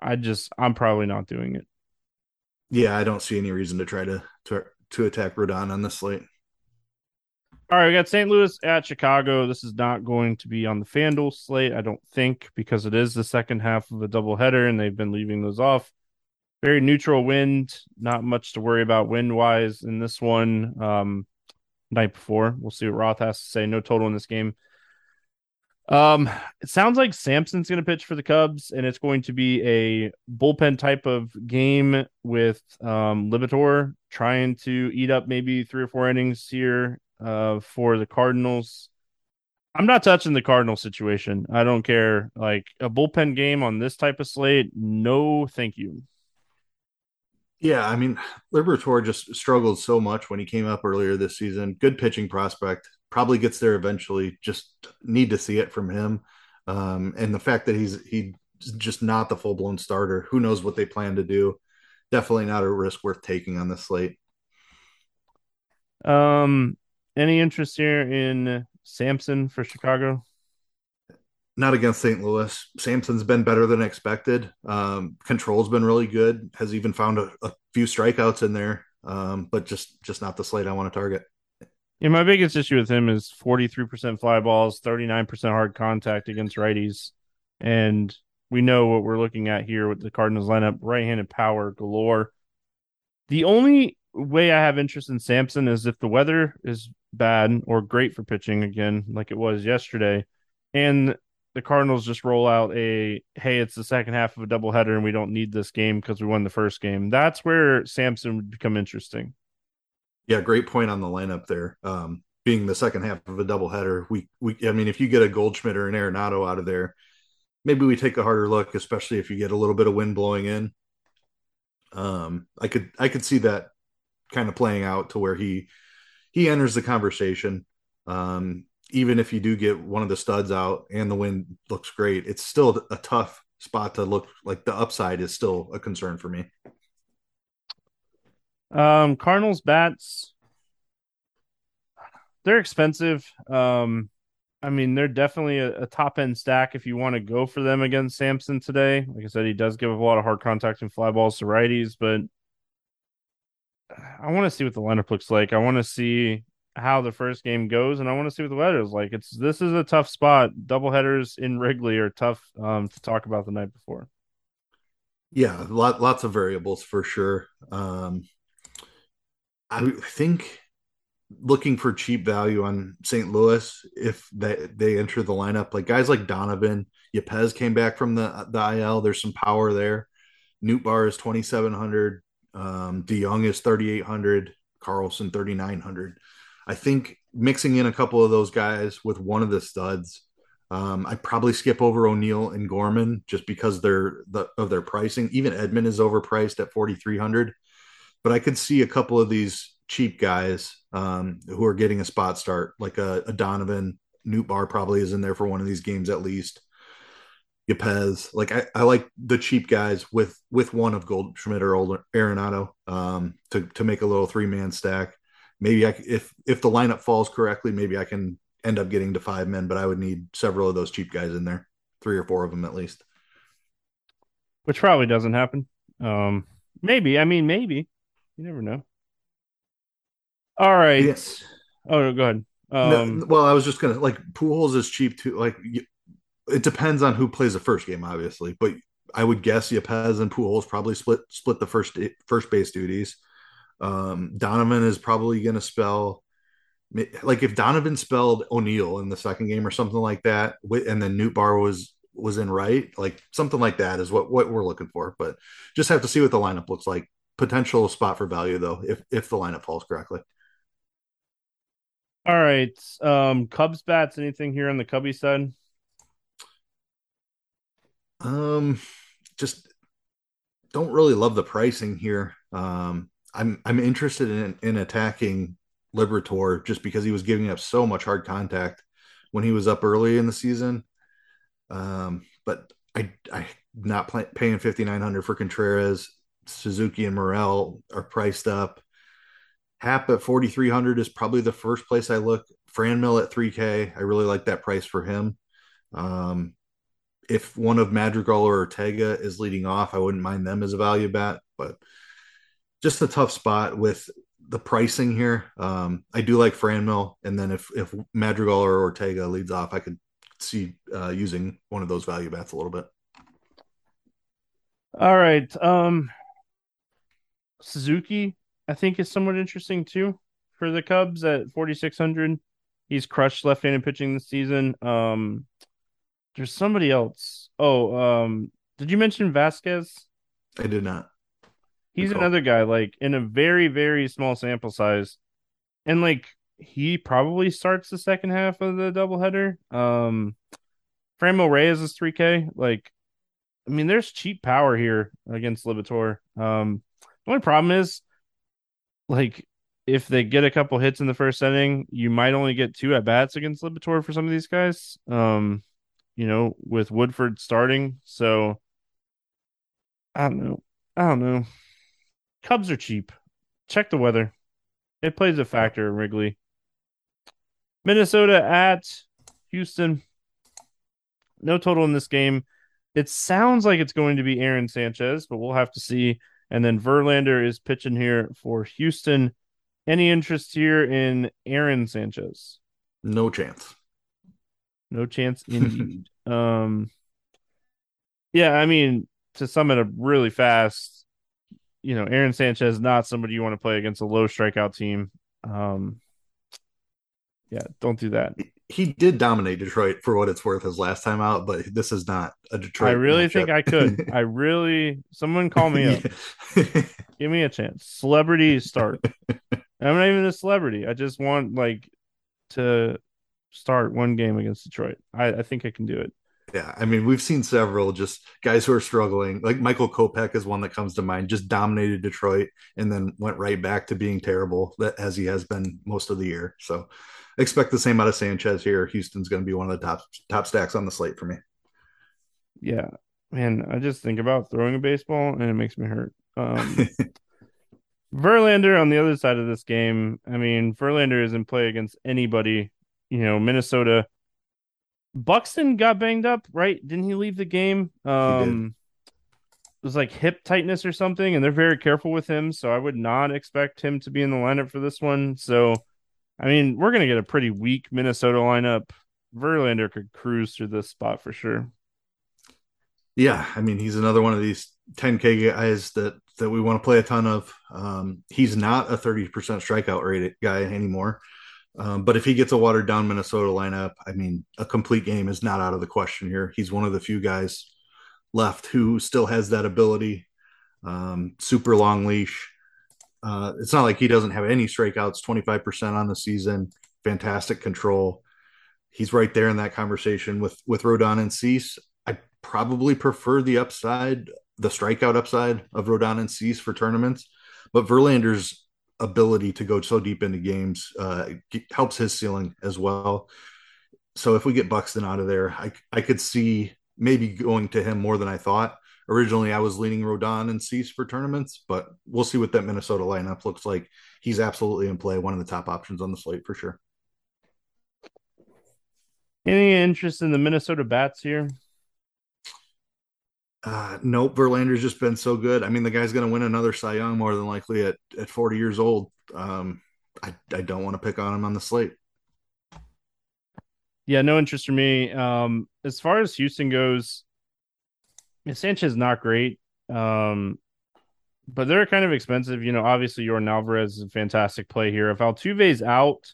I just, I'm probably not doing it. Yeah, I don't see any reason to try to to, to attack Rodon on this slate. All right, we got St. Louis at Chicago. This is not going to be on the FanDuel slate, I don't think, because it is the second half of a doubleheader and they've been leaving those off. Very neutral wind, not much to worry about wind wise in this one. Um, night before, we'll see what Roth has to say. No total in this game. Um, it sounds like Sampson's going to pitch for the Cubs, and it's going to be a bullpen type of game with um Liberatore trying to eat up maybe three or four innings here uh for the Cardinals. I'm not touching the Cardinal situation. I don't care. Like a bullpen game on this type of slate, no, thank you. Yeah, I mean, Liberatore just struggled so much when he came up earlier this season. Good pitching prospect, probably gets there eventually. Just need to see it from him. Um, and the fact that he's he's just not the full blown starter. Who knows what they plan to do? Definitely not a risk worth taking on the slate. Um, any interest here in Sampson for Chicago? Not against St. Louis. Sampson's been better than expected. Um, control's been really good. Has even found a, a few strikeouts in there, um, but just just not the slate I want to target. Yeah, my biggest issue with him is 43% fly balls, 39% hard contact against righties. And we know what we're looking at here with the Cardinals lineup right handed power galore. The only way I have interest in Sampson is if the weather is bad or great for pitching again, like it was yesterday, and the Cardinals just roll out a hey, it's the second half of a doubleheader and we don't need this game because we won the first game. That's where Sampson would become interesting. Yeah, great point on the lineup there. Um, being the second half of a doubleheader, we we I mean, if you get a Goldschmidt or an Arenado out of there, maybe we take a harder look, especially if you get a little bit of wind blowing in. Um, I could I could see that kind of playing out to where he he enters the conversation. Um, even if you do get one of the studs out and the wind looks great, it's still a tough spot to look like the upside is still a concern for me. Um, Cardinals bats, they're expensive. Um, I mean, they're definitely a, a top end stack if you want to go for them against Sampson today. Like I said, he does give up a lot of hard contact and fly balls to righties, but I want to see what the lineup looks like. I want to see how the first game goes, and I want to see what the weather is like. It's this is a tough spot. Double headers in Wrigley are tough um, to talk about the night before. Yeah, lot, lots of variables for sure. Um, I think looking for cheap value on St. Louis if they they enter the lineup, like guys like Donovan, Yepez came back from the the IL. There's some power there. Nootbaar is 2,700. Um, DeJong is 3,800. Carlson 3,900. I think mixing in a couple of those guys with one of the studs. Um, I probably skip over O'Neill and Gorman just because they're the, of their pricing. Even Edman is overpriced at 4,300 but I could see a couple of these cheap guys um, who are getting a spot start, like a, a Donovan. Nootbaar probably is in there for one of these games at least. Yepez, like I, I like the cheap guys with with one of Goldschmidt or Arenado um, to to make a little three man stack. Maybe I if if the lineup falls correctly, maybe I can end up getting to five men, but I would need several of those cheap guys in there, three or four of them at least. Which probably doesn't happen. Um, maybe. I mean, maybe. You never know. All right. Yes. Oh, go ahead. Um, no, well, I was just gonna like Pujols is cheap too. Like, it depends on who plays the first game, obviously, but I would guess Yepez and Pujols probably split split the first first base duties. Um, Donovan is probably going to spell. like if Donovan spelled O'Neill in the second game or something like that, and then Nootbaar was was in right, like something like that is what what we're looking for. But just have to see what the lineup looks like. Potential spot for value though, if if the lineup falls correctly. All right, um, Cubs bats. Anything here on the Cubby side? Um, just don't really love the pricing here. Um, I'm I'm interested in in attacking Liberatore just because he was giving up so much hard contact when he was up early in the season. Um, but I I not play, paying 5900 for Contreras. Suzuki and Morel are priced up. Hap at 4300 is probably the first place I look. Franmil at 3K. I really like that price for him. Um, if one of Madrigal or Ortega is leading off, I wouldn't mind them as a value bet, but just a tough spot with the pricing here. Um, I do like Franmil, and then if if Madrigal or Ortega leads off, I could see uh, using one of those value bets a little bit. All right, um, Suzuki, I think is somewhat interesting too for the Cubs at forty six hundred. He's crushed left-handed pitching this season. Um, there's somebody else. Oh, um, did you mention Vasquez? I did not. He's another guy, like in a very, very small sample size. And like he probably starts the second half of the doubleheader. Um Franmil Reyes is 3K. Like, I mean, there's cheap power here against Liberatore. Um, the only problem is like if they get a couple hits in the first inning, you might only get two at bats against Liberatore for some of these guys. Um, you know, with Woodford starting. So I don't know. I don't know. Cubs are cheap. Check the weather. It plays a factor in Wrigley. Minnesota at Houston. No total in this game. It sounds like it's going to be Aaron Sanchez, but we'll have to see. And then Verlander is pitching here for Houston. Any interest here in Aaron Sanchez? No chance. No chance indeed. um yeah, I mean, to sum it up really fast, you know, Aaron Sanchez not somebody you want to play against a low strikeout team. Um, yeah, don't do that. He did dominate Detroit for what it's worth his last time out, but this is not a Detroit. I really think I could. I really, someone call me up. Give me a chance. Celebrity start. I'm not even a celebrity. I just want like to start one game against Detroit. I, I think I can do it. Yeah, I mean, we've seen several just guys who are struggling. Like Michael Kopech is one that comes to mind. Just dominated Detroit and then went right back to being terrible, that as he has been most of the year. So, expect the same out of Sanchez here. Houston's going to be one of the top top stacks on the slate for me. Yeah, man, I just think about throwing a baseball and it makes me hurt. Um, Verlander on the other side of this game. I mean, Verlander is in play against anybody. You know, Minnesota Buxton got banged up, right? Didn't he leave the game? Um, it was like hip tightness or something, and they're very careful with him. So I would not expect him to be in the lineup for this one. So, I mean, we're gonna get a pretty weak Minnesota lineup. Verlander could cruise through this spot for sure. Yeah, I mean, he's another one of these 10K guys that that we want to play a ton of. Um, he's not a 30% strikeout rate guy anymore. Um, but if he gets a watered down Minnesota lineup, I mean, a complete game is not out of the question here. He's one of the few guys left who still has that ability. Um, super long leash. Uh, it's not like he doesn't have any strikeouts, 25% on the season, fantastic control. He's right there in that conversation with with Rodon and Cease. I probably prefer the upside, the strikeout upside of Rodon and Cease for tournaments, but Verlander's ability to go so deep into games uh, helps his ceiling as well. So if we get Buxton out of there, I I could see maybe going to him more than I thought. Originally, I was leaning Rodon and Cease for tournaments, but we'll see what that Minnesota lineup looks like. He's absolutely in play, one of the top options on the slate for sure. Any interest in the Minnesota Bats here? Uh, nope, Verlander's just been so good. I mean, the guy's going to win another Cy Young more than likely at, at 40 years old. Um, I, I don't want to pick on him on the slate. Yeah, no interest for me. Um, as far as Houston goes, Sanchez not great. Um, but they're kind of expensive. You know, obviously, Yordan Alvarez is a fantastic play here. If Altuve's out,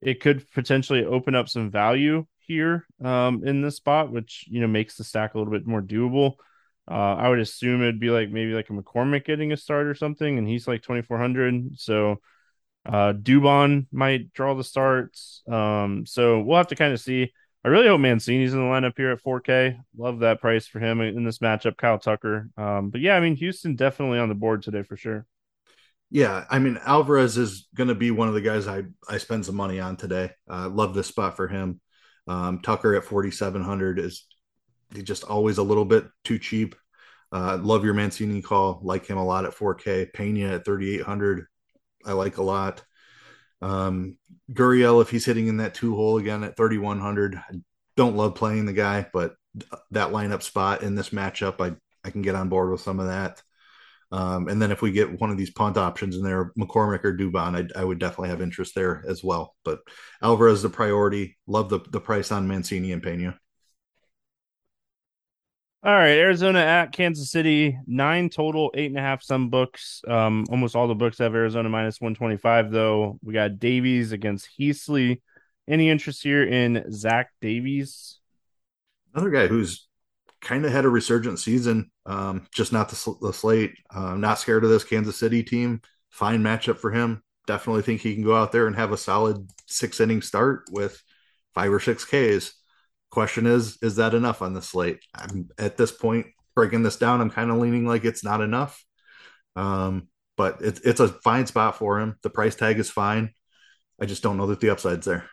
it could potentially open up some value here um, in this spot, which you know makes the stack a little bit more doable. Uh, I would assume it'd be like maybe like a McCormick getting a start or something, and he's like 2400. So uh, Dubon might draw the starts. Um, so we'll have to kind of see. I really hope Mancini's in the lineup here at 4K. Love that price for him in this matchup, Kyle Tucker. Um, but yeah, I mean Houston definitely on the board today for sure. Yeah, I mean Alvarez is going to be one of the guys I I spend some money on today. Uh, love this spot for him. Um, Tucker at 4700 is just always a little bit too cheap. Uh, love your Mancini call. Like him a lot at 4K. Pena at 3800. I like a lot. Um, Gurriel, if he's hitting in that two hole again at 3100, I don't love playing the guy, but that lineup spot in this matchup, I I can get on board with some of that. Um, and then if we get one of these punt options in there, McCormick or Dubon, I, I would definitely have interest there as well. But Alvarez the priority. Love the, the price on Mancini and Pena. All right, Arizona at Kansas City, nine total, eight and a half. Some books, um, almost all the books have Arizona minus one twenty five. Though we got Davies against Heasley. Any interest here in Zach Davies? Another guy who's kind of had a resurgent season, um, just not the, sl- the slate. Uh, not scared of this Kansas City team. Fine matchup for him. Definitely think he can go out there and have a solid six inning start with five or six Ks. Question is, is that enough on the slate? I'm at this point breaking this down. I'm kind of leaning like it's not enough. Um, but it's it's a fine spot for him. The price tag is fine. I just don't know that the upside's there.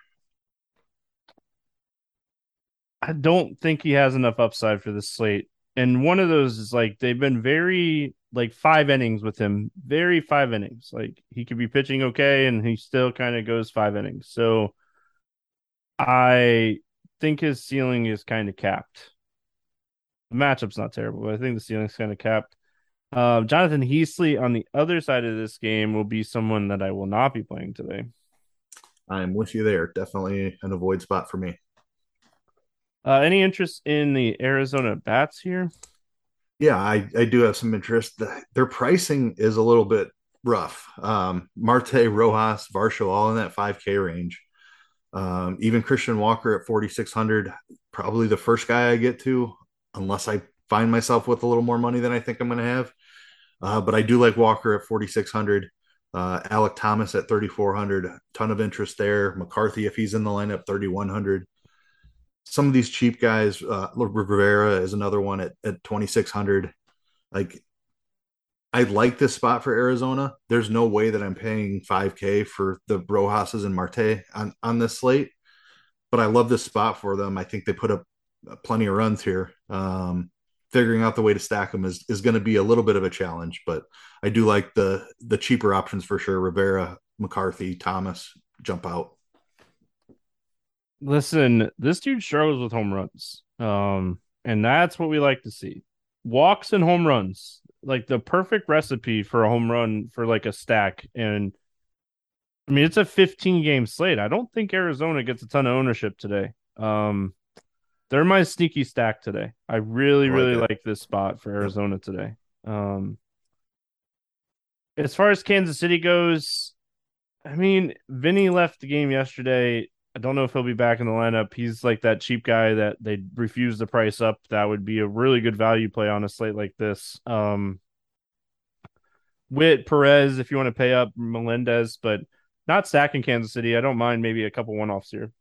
I don't think he has enough upside for this slate. And one of those is like they've been very like five innings with him, very five innings. Like he could be pitching okay and he still kind of goes five innings. So I think his ceiling is kind of capped. The matchup's not terrible, but I think the ceiling's kind of capped. Uh, Jonathan Heasley on the other side of this game will be someone that I will not be playing today. I'm with you there. Definitely an avoid spot for me. Uh, any interest in the Arizona bats here? Yeah, I, I do have some interest. The, their pricing is a little bit rough. Um, Marte, Rojas, Varsho, all in that 5K range. Um, even Christian Walker at 4,600, probably the first guy I get to, unless I find myself with a little more money than I think I'm going to have. Uh, but I do like Walker at 4,600. Uh, Alek Thomas at 3,400. Ton of interest there. McCarthy, if he's in the lineup, 3,100 some of these cheap guys, uh, Rivera is another one at, at 2,600. Like, I like this spot for Arizona. There's no way that I'm paying 5K for the Rojas's and Marte on, on this slate, but I love this spot for them. I think they put up plenty of runs here. Um, figuring out the way to stack them is, is going to be a little bit of a challenge, but I do like the the cheaper options for sure. Rivera, McCarthy, Thomas jump out. Listen, this dude struggles with home runs. Um, and that's what we like to see. Walks and home runs. Like the perfect recipe for a home run for like a stack. And I mean, it's a 15 game slate. I don't think Arizona gets a ton of ownership today. Um, they're my sneaky stack today. I really, really it. like this spot for Arizona today. Um, as far as Kansas City goes, I mean, Vinny left the game yesterday. I don't know if he'll be back in the lineup. He's like that cheap guy that they refuse to price up. That would be a really good value play on a slate like this. Um, Witt, Perez, if you want to pay up Melendez, but not stacking Kansas City. I don't mind maybe a couple one offs here.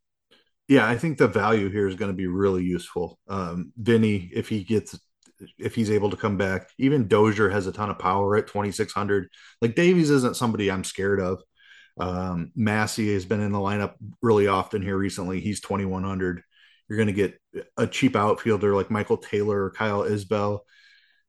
Yeah, I think the value here is going to be really useful. Um, Vinny, if he gets, if he's able to come back, even Dozier has a ton of power at 2,600. Like Davies isn't somebody I'm scared of. Um, Massey has been in the lineup really often here recently. He's 2,100. You're going to get a cheap outfielder like Michael Taylor or Kyle Isbell.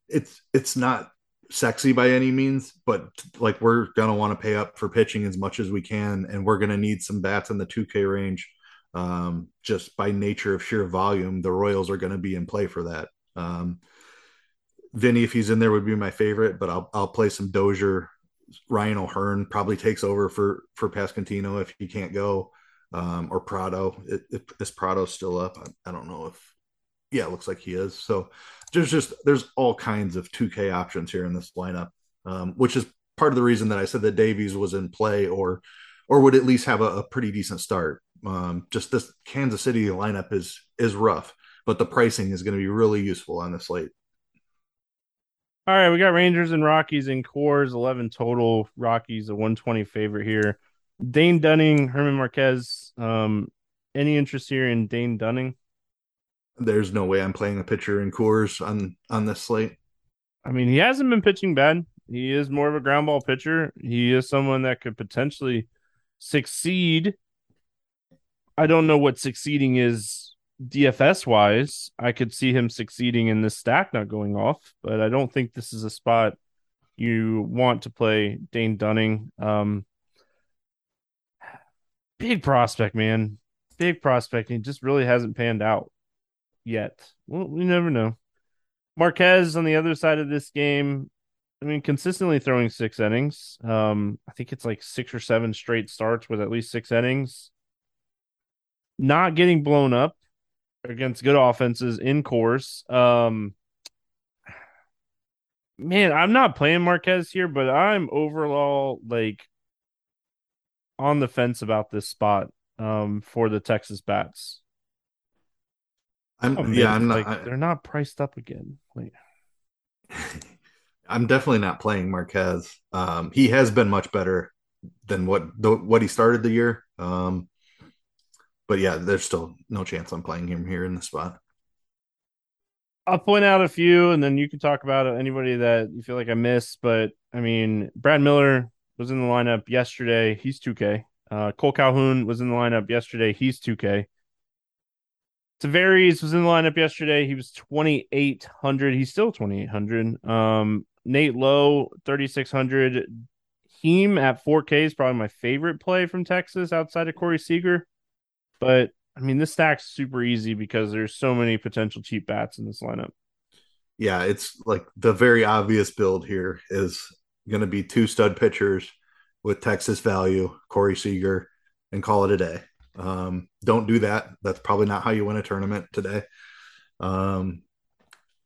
It's it's not sexy by any means, but like we're going to want to pay up for pitching as much as we can, and we're going to need some bats in the 2K range. Um, just by nature of sheer volume, the Royals are going to be in play for that. Um, Vinny, if he's in there, would be my favorite, but I'll I'll play some Dozier Ryan O'Hearn probably takes over for for Pasquantino if he can't go, um, or Pratto. It, it, is Pratto still up? I, I, don't know if. Yeah, it looks like he is. So there's just there's all kinds of 2K options here in this lineup, um, which is part of the reason that I said that Davies was in play or or would at least have a, a pretty decent start. Um, just this Kansas City lineup is is rough, but the pricing is going to be really useful on the slate. All right, we got Rangers and Rockies in Coors, 11 total. Rockies a 120 favorite here. Dane Dunning, German Marquez. Um, any interest here in Dane Dunning? There's no way I'm playing a pitcher in Coors on on this slate. I mean, he hasn't been pitching bad. He is more of a ground ball pitcher. He is someone that could potentially succeed. I don't know what succeeding is DFS wise. I could see him succeeding in this stack not going off, but I don't think this is a spot you want to play Dane Dunning. Um, big prospect, man. Big prospect. He just really hasn't panned out yet. Well, we never know. Marquez on the other side of this game, I mean, consistently throwing six innings. Um, I think it's like six or seven straight starts with at least six innings. Not getting blown up against good offenses in Coors. Um, man, I'm not playing Marquez here, but I'm overall like on the fence about this spot um, for the Texas Bats. I'm oh, yeah, I'm not. Like, they're not priced up again. Like, I'm definitely not playing Marquez. Um, he has been much better than what the, what he started the year. Um, but yeah, there's still no chance I'm playing him here in the spot. I'll point out a few, and then you can talk about anybody that you feel like I missed. But I mean, Brad Miller was in the lineup yesterday. He's 2K. Uh, Cole Calhoun was in the lineup yesterday. He's 2K. Taveras was in the lineup yesterday. He was 2,800. He's still 2,800. Um, Nate Lowe, 3,600. Heim at 4K is probably my favorite play from Texas outside of Corey Seager. But I mean, this stack's super easy because there's so many potential cheap bats in this lineup. Yeah, it's like the very obvious build here is going to be two stud pitchers with Texas value, Corey Seager, and call it a day. Um, don't do that. That's probably not how you win a tournament today. Um,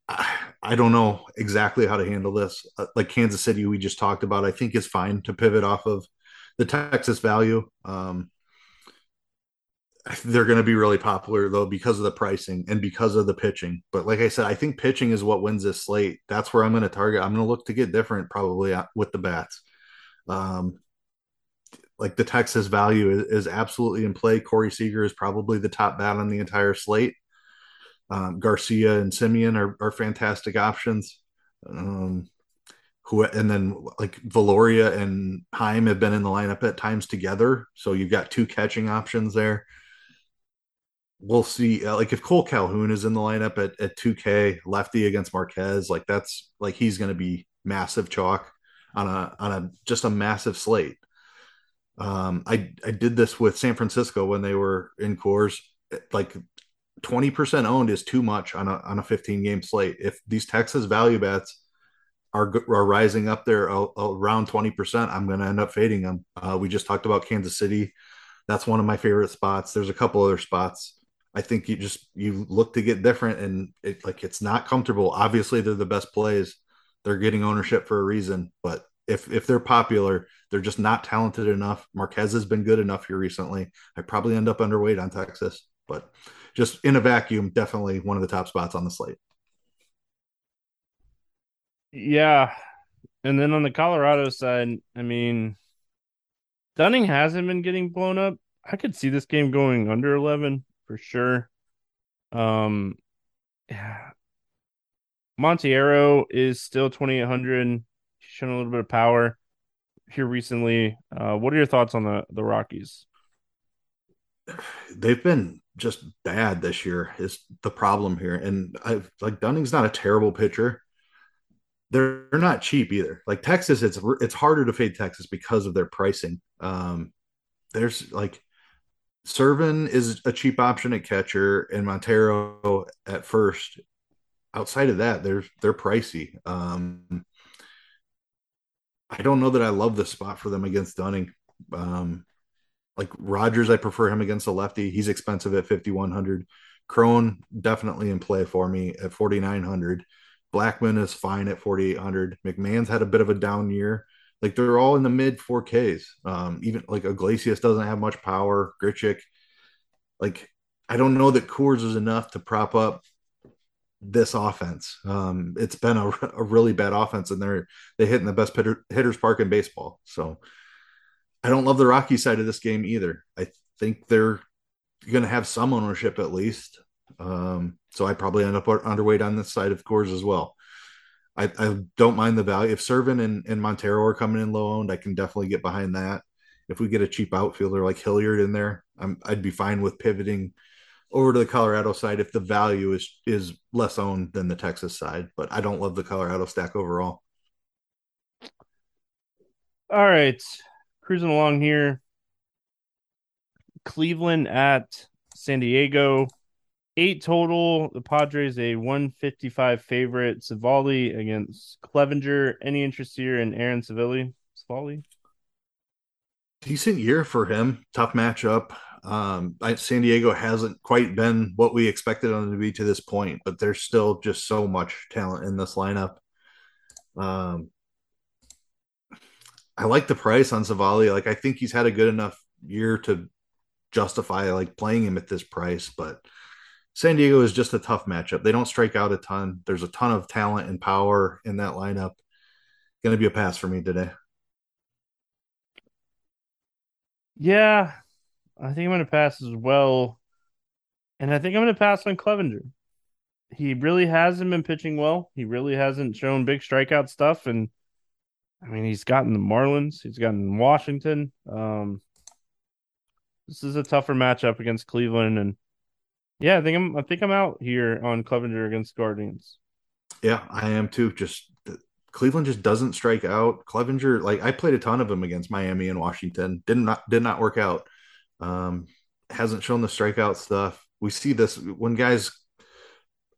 I, I don't know exactly how to handle this. Uh, like Kansas City, we just talked about, I think is fine to pivot off of the Texas value. Um, they're going to be really popular though because of the pricing and because of the pitching. But like I said, I think pitching is what wins this slate. That's where I'm going to target. I'm going to look to get different probably uh, with the bats. Um, like the Texas value is, is, absolutely in play. Corey Seager is probably the top bat on the entire slate. Um, Garcia and Semien are, are fantastic options. Um, who and then like Viloria and Heim have been in the lineup at times together, so you've got two catching options there. We'll see. Uh, like if Cole Calhoun is in the lineup at, at 2K lefty against Marquez, like that's like he's going to be massive chalk on a on a just a massive slate. Um, I I did this with San Francisco when they were in Coors. Like twenty percent owned is too much on a on a fifteen game slate. If these Texas value bets are are rising up there around twenty percent, I'm going to end up fading them. Uh, we just talked about Kansas City. That's one of my favorite spots. There's a couple other spots. I think you just you look to get different, and it like it's not comfortable. Obviously, they're the best plays. They're getting ownership for a reason, but if if they're popular, they're just not talented enough. Marquez has been good enough here recently. I probably end up underweight on Texas, but just in a vacuum, definitely one of the top spots on the slate. Yeah. And then on the Colorado side, I mean, Dunning hasn't been getting blown up. I could see this game going under 11 for sure. Um, yeah. Montero is still 2,800 shown a little bit of power here recently. Uh, what are your thoughts on the the Rockies? They've been just bad this year. Is the problem here? And I like Dunning's not a terrible pitcher. They're, they're not cheap either. Like Texas, it's it's harder to fade Texas because of their pricing. Um, there's like Serven is a cheap option at catcher, and Montero at first. Outside of that, they're they're pricey. Um, I don't know that I love the spot for them against Dunning. Um, like Rodgers, I prefer him against a lefty. He's expensive at 5,100. Cron definitely in play for me at 4,900. Blackmon is fine at 4,800. McMahon's had a bit of a down year, Like they're all in the mid 4Ks. Um, even like Iglesias doesn't have much power. Grichuk, like I don't know that Coors is enough to prop up this offense. Um, it's been a, a really bad offense, and they're they hit in the best hitter, hitters park in baseball. So I don't love the Rocky side of this game either. I think they're going to have some ownership at least. Um, so I probably end up underweight on this side of Coors as well. I, I don't mind the value. If Serven and, and Montero are coming in low owned, I can definitely get behind that. If we get a cheap outfielder like Hilliard in there, I'm, I'd be fine with pivoting over to the Colorado side if the value is is less owned than the Texas side. But I don't love the Colorado stack overall. All right, cruising along here. Cleveland at San Diego. Eight total. The Padres a 155 favorite. Civale against Clevinger. Any interest here in Aaron Civale? Civale? Decent year for him. Tough matchup. Um, I, San Diego hasn't quite been what we expected them to be to this point, but there's still just so much talent in this lineup. Um, I like the price on Civale. Like, I think he's had a good enough year to justify like playing him at this price, but San Diego is just a tough matchup. They don't strike out a ton. There's a ton of talent and power in that lineup. Going to be a pass for me today. Yeah, I think I'm going to pass as well. And I think I'm going to pass on Clevinger. He really hasn't been pitching well. He really hasn't shown big strikeout stuff. And I mean, he's gotten the Marlins, he's gotten Washington. Um, this is a tougher matchup against Cleveland. And yeah, I think I'm I think I'm out here on Clevinger against Guardians. Yeah, I am too. Just Cleveland just doesn't strike out. Clevinger, like I played a ton of them against Miami and Washington. Did not did not work out. Um, hasn't shown the strikeout stuff. We see this when guys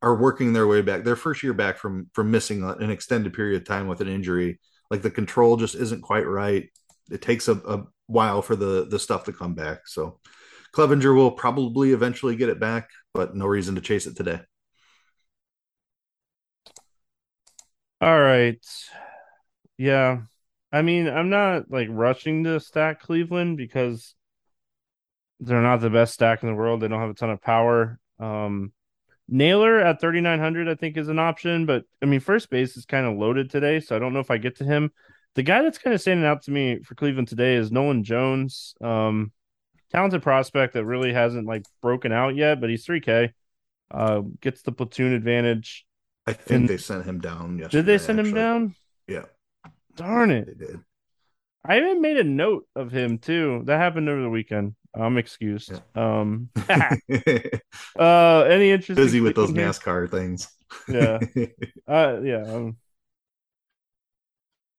are working their way back, their first year back from from missing an extended period of time with an injury. Like the control just isn't quite right. It takes a, a while for the the stuff to come back. So Clevinger will probably eventually get it back, but no reason to chase it today. All right. Yeah. I mean, I'm not like rushing to stack Cleveland because they're not the best stack in the world. They don't have a ton of power. Um, Naylor at 3,900, I think, is an option. But I mean, first base is kind of loaded today. So I don't know if I get to him. The guy that's kind of standing out to me for Cleveland today is Nolan Jones. Um, talented prospect that really hasn't like broken out yet, but he's 3K. Uh, gets the platoon advantage. I think and they sent him down yesterday. Did they send actually. him down? Yeah. Darn it. They did. I even made a note of him too. That happened over the weekend. I'm excused. Yeah. Um uh any interest busy with those here? NASCAR things. yeah. Uh yeah. Um,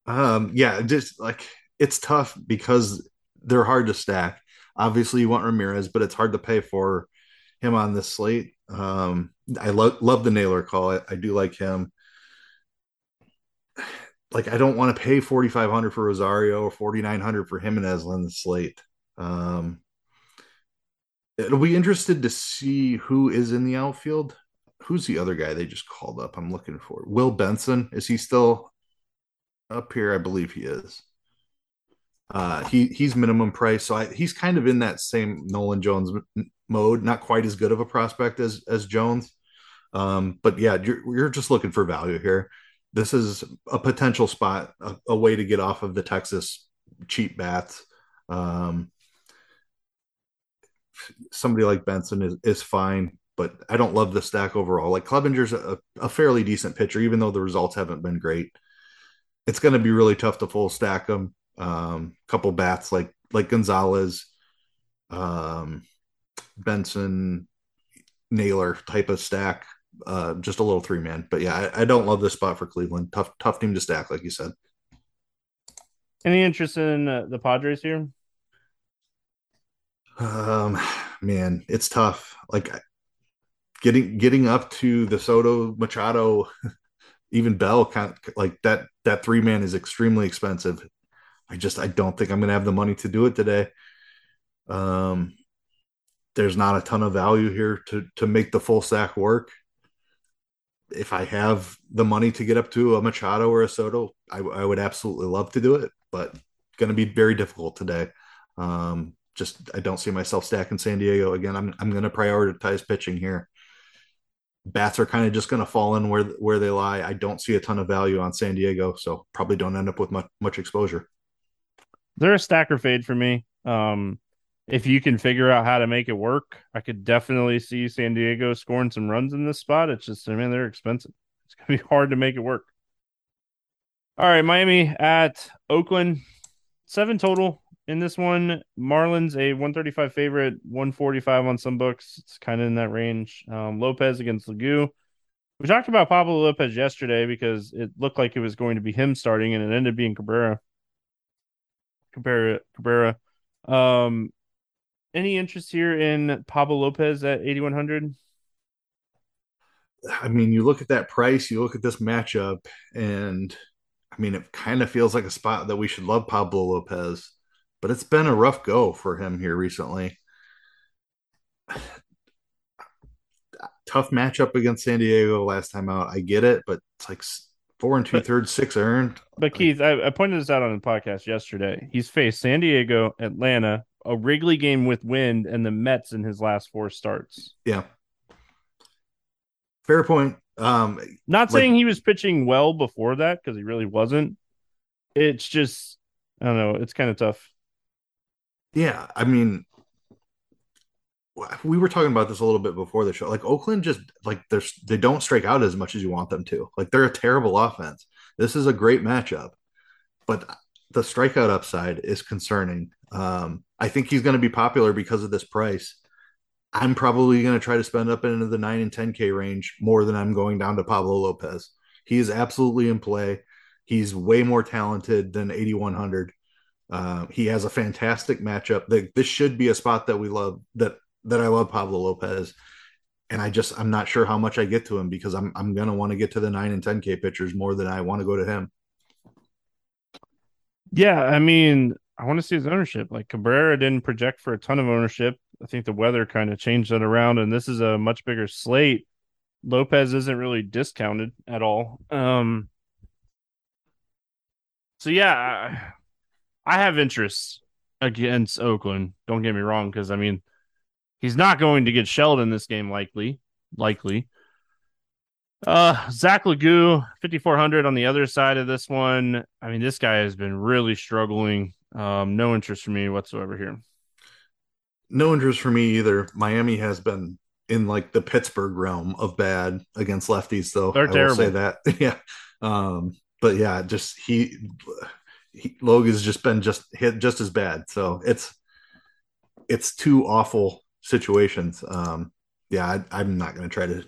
um yeah, just like it's tough because they're hard to stack. Obviously you want Ramirez, but it's hard to pay for him on this slate. Um, I love love the Naylor call. I, I do like him. Like I don't want to pay forty five hundred for Rosario or forty nine hundred for Gimenez on the slate. Um, it'll be interested to see who is in the outfield. Who's the other guy they just called up? I'm looking for Will Benson. Is he still up here? I believe he is. Uh, he he's minimum price, so I, he's kind of in that same Nolan Jones mode. Not quite as good of a prospect as as Jones, um, but yeah, you're you're just looking for value here. This is a potential spot, a, a way to get off of the Texas cheap bats. Um, somebody like Benson is is fine, but I don't love the stack overall. Like Clevinger's a, a fairly decent pitcher, even though the results haven't been great. It's going to be really tough to full stack them. Um, couple bats like like Gonzalez, um, Benson, Naylor type of stack. Uh, just a little three man, but yeah, I, I don't love this spot for Cleveland. Tough, tough team to stack, like you said. Any interest in uh, the Padres here? Um, man, it's tough. Like getting getting up to the Soto, Machado, even Bell, kind of, like that. That three man is extremely expensive. I just I don't think I'm going to have the money to do it today. Um, there's not a ton of value here to to make the full stack work. If I have the money to get up to a Machado or a Soto, I, I would absolutely love to do it. but going to be very difficult today. Um, just I don't see myself stacking San Diego again. I'm I'm going to prioritize pitching here. Bats are kind of just going to fall in where where they lie. I don't see a ton of value on San Diego, so probably don't end up with much much exposure. They're a stacker fade for me. Um, if you can figure out how to make it work, I could definitely see San Diego scoring some runs in this spot. It's just, I mean, they're expensive. It's gonna be hard to make it work. All right, Miami at Oakland, seven total in this one. Marlins a 135 favorite, 145 on some books. It's kind of in that range. Um, Lopez against Logue. We talked about Pablo Lopez yesterday because it looked like it was going to be him starting, and it ended being Cabrera. Cabrera, Cabrera. Um, any interest here in Pablo Lopez at 8100? I mean, you look at that price, you look at this matchup, and I mean, it kind of feels like a spot that we should love Pablo Lopez, but it's been a rough go for him here recently. Tough matchup against San Diego last time out. I get it, but it's like four and two but, thirds, six earned. But Keith, I, I pointed this out on the podcast yesterday. He's faced San Diego, Atlanta, a Wrigley game with wind and the Mets in his last four starts. Yeah. Fair point. Um not like, saying he was pitching well before that because he really wasn't. It's just I don't know, it's kind of tough. Yeah, I mean we were talking about this a little bit before the show. Like Oakland just like there's they don't strike out as much as you want them to. Like they're a terrible offense. This is a great matchup. But the strikeout upside is concerning. Um, I think he's going to be popular because of this price. I'm probably going to try to spend up into the 9 and 10K range more than I'm going down to Pablo Lopez. He is absolutely in play. He's way more talented than 8,100. Uh, he has a fantastic matchup. This should be a spot that we love, that that I love Pablo Lopez. And I just I'm not sure how much I get to him because I'm I'm gonna want to get to the nine and 10K pitchers more than I want to go to him. Yeah, I mean, I want to see his ownership. Like Cabrera didn't project for a ton of ownership. I think the weather kind of changed that around, and this is a much bigger slate. Lopez isn't really discounted at all. Um, so yeah, I, I have interests against Oakland. Don't get me wrong, because I mean, he's not going to get shelled in this game, likely, likely. Uh, Zach Logue, 5,400 on the other side of this one. I mean, this guy has been really struggling. Um, no interest for me whatsoever here. No interest for me either. Miami has been in like the Pittsburgh realm of bad against lefties, though. They're I terrible. will say that. yeah. Um, but yeah, just he, he Logan's just been just hit just as bad. So it's it's two awful situations. Um, yeah, I, I'm not going to try to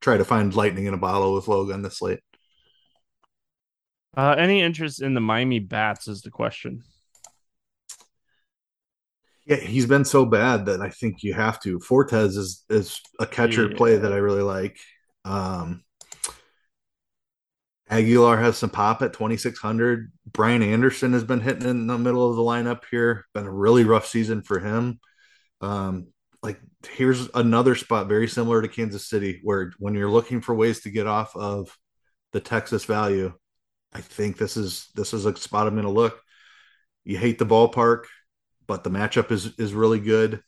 try to find lightning in a bottle with Logan this late. Uh, any interest in the Miami Bats is the question. Yeah, he's been so bad that I think you have to. Fortes is is a catcher yeah. play that I really like. Um, Aguilar has some pop at 2600. Brian Anderson has been hitting in the middle of the lineup here. Been a really rough season for him. Um, like here's another spot very similar to Kansas City where when you're looking for ways to get off of the Texas value, I think this is this is a spot I'm going to look. You hate the ballpark, but the matchup is is really good.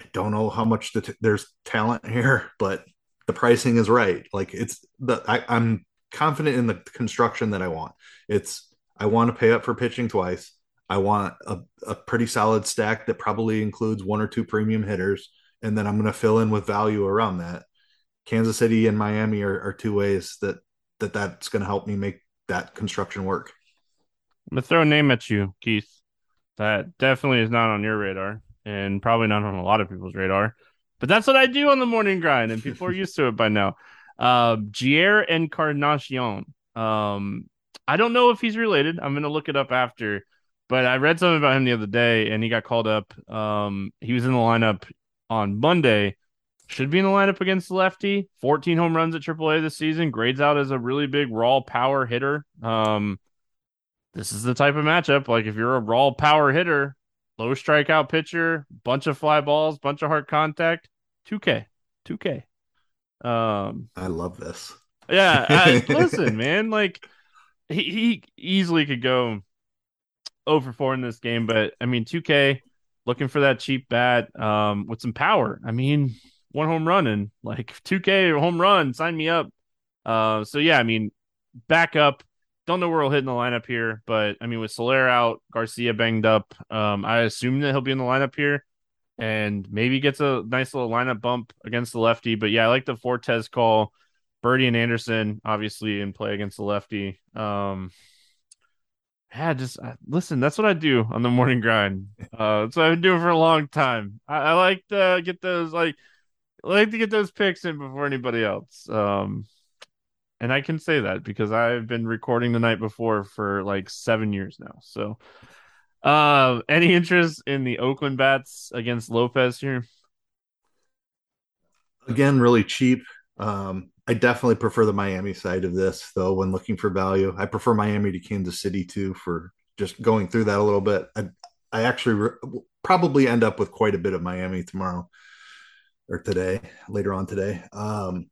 I don't know how much the t- there's talent here, but the pricing is right. Like it's the I, I'm confident in the construction that I want. It's I want to pay up for pitching twice. I want a, a pretty solid stack that probably includes one or two premium hitters, and then I'm going to fill in with value around that. Kansas City and Miami are, are two ways that that that's going to help me make that construction work. I'm gonna throw a name at you, Keith. That definitely is not on your radar, and probably not on a lot of people's radar. But that's what I do on the morning grind, and people are used to it by now. Uh, Jerar Encarnacion. Um, I don't know if he's related. I'm gonna look it up after. But I read something about him the other day, and he got called up. Um, he was in the lineup on Monday. Should be in the lineup against the lefty. 14 home runs at AAA this season. Grades out as a really big raw power hitter. Um, this is the type of matchup. Like if you're a raw power hitter, low strikeout pitcher, bunch of fly balls, bunch of hard contact, 2K, 2K. Um, I love this. Yeah, I, listen, man. Like he, he easily could go over 4 in this game, but I mean, 2K looking for that cheap bat um, with some power. I mean, one home run and like 2K home run, sign me up. Uh, so yeah, I mean, back up. Don't know where he'll hit in the lineup here, but I mean, with Soler out, Garcia banged up, um, I assume that he'll be in the lineup here and maybe gets a nice little lineup bump against the lefty. But yeah, I like the Fortes call. Berti and Anderson obviously in play against the lefty. Um, yeah, just uh, listen. That's what I do on the morning grind. Uh, that's what I've been doing for a long time. I, I like to get those like, I like to get those picks in before anybody else. Um, and I can say that because I've been recording the night before for like seven years now. So, uh, any interest in the Oakland bats against Lopez here? Again, really cheap. Um, I definitely prefer the Miami side of this, though, when looking for value. I prefer Miami to Kansas City too for just going through that a little bit. I, I actually re- probably end up with quite a bit of Miami tomorrow or today, later on today. Um,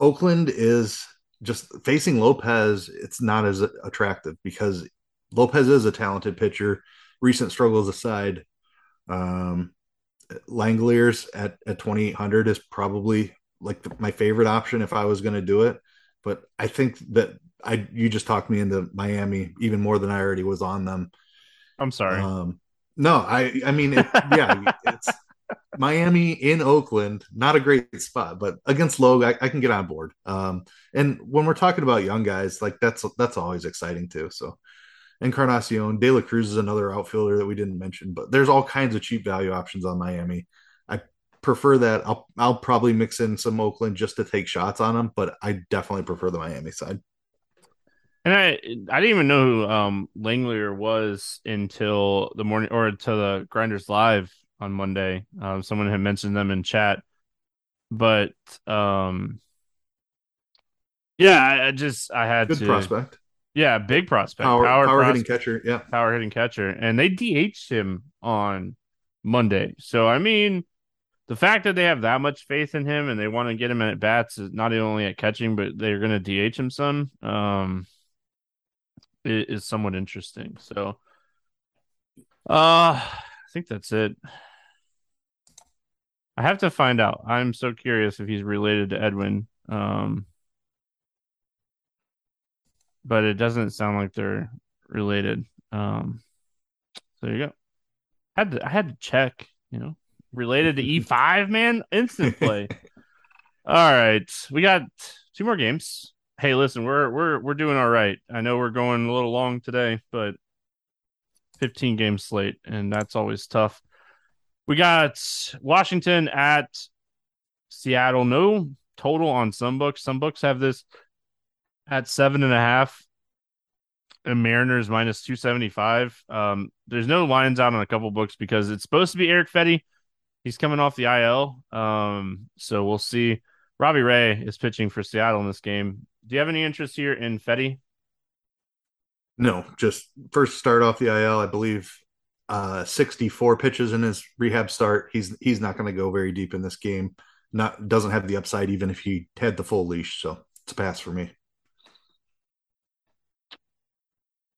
Oakland is just facing Lopez. It's not as attractive because Lopez is a talented pitcher. Recent struggles aside, um, at at 2800 is probably like my favorite option if I was going to do it. But I think that I you just talked me into Miami even more than I already was on them. I'm sorry. Um, no, I I mean it, yeah, it's Miami in Oakland, not a great spot, but against Logue, I, I can get on board. Um, and when we're talking about young guys, like that's that's always exciting too. So Encarnacion, De La Cruz is another outfielder that we didn't mention, but there's all kinds of cheap value options on Miami. Prefer that. I'll I'll probably mix in some Oakland just to take shots on them, but I definitely prefer the Miami side. And I I didn't even know who um Langelier was until the morning or to the Grinders Live on Monday. Um, someone had mentioned them in chat, but um, yeah, I, I just I had good to, prospect. Yeah, big prospect. Power, power, power hitting catcher. Yeah. Power hitting catcher. And they DH'd him on Monday. So, I mean, the fact that they have that much faith in him and they want to get him at bats is not only at catching, but they're going to DH him some, um, is somewhat interesting. So, uh, I think that's it. I have to find out. I'm so curious if he's related to Edwin. Um, but it doesn't sound like they're related. Um, so there you go. I had to I had to check, you know, related to E5, man, instant play. all right, we got two more games. Hey, listen, we're we're we're doing all right. I know we're going a little long today, but 15 game slate, and that's always tough. We got Washington at Seattle. No total on some books. Some books have this at seven and a half. And Mariners minus 275. Um, there's no lines out on a couple books because it's supposed to be Eric Fedde. He's coming off the IL. Um, so we'll see. Robbie Ray is pitching for Seattle in this game. Do you have any interest here in Fedde? No, just first start off the IL, I believe uh 64 pitches in his rehab start. He's he's not going to go very deep in this game. Not doesn't have the upside even if he had the full leash, so it's a pass for me.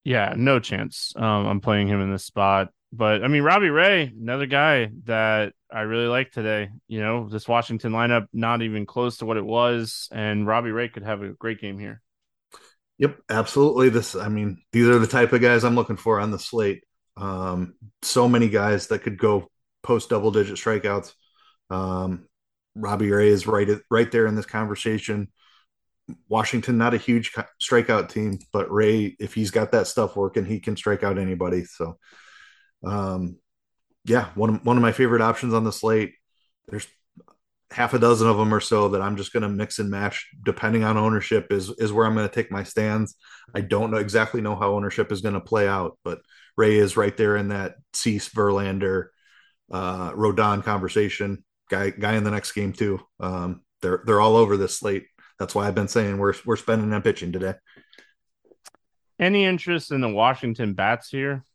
Yeah, no chance. Um, I'm playing him in this spot. But I mean, Robbie Ray, another guy that I really like today. You know, this Washington lineup not even close to what it was, and Robbie Ray could have a great game here. Yep, absolutely. This, I mean, these are the type of guys I'm looking for on the slate. Um, so many guys that could go post double digit strikeouts. Um, Robbie Ray is right right there in this conversation. Washington, not a huge strikeout team, but Ray, if he's got that stuff working, he can strike out anybody. So, um, yeah, one of, one of my favorite options on the slate. There's half a dozen of them or so that I'm just going to mix and match depending on ownership is is where I'm going to take my stands. I don't know exactly know how ownership is going to play out, but Ray is right there in that Cease Verlander, uh, Rodon conversation. Guy guy in the next game too. Um, they're they're all over this slate that's why I've been saying we're we're spending on pitching today. Any interest in the Washington bats here?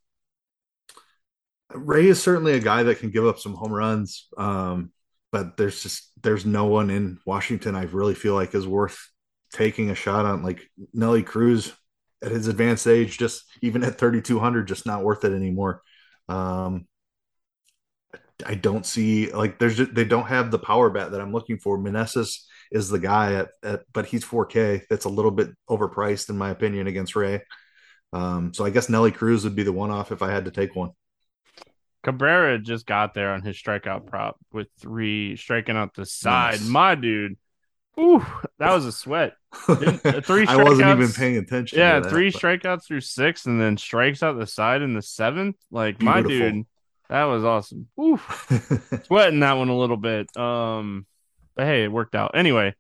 Ray is certainly a guy that can give up some home runs, um, but there's just there's no one in Washington I really feel like is worth taking a shot on. Like Nelly Cruz at his advanced age, just even at 3,200, just not worth it anymore. Um, I don't see like there's just, they don't have the power bat that I'm looking for. Meneses is the guy at, at but he's 4K. That's a little bit overpriced in my opinion against Ray. Um, so I guess Nelly Cruz would be the one off if I had to take one. Cabrera just got there on his strikeout prop with three striking out the side. Nice. My dude, ooh, that was a sweat. three I wasn't even paying attention. Yeah, that, three but... strikeouts through six, and then strikes out the side in the seventh. Like Beautiful. my dude, that was awesome. Ooh, Sweating that one a little bit. Um, but hey, it worked out. Anyway,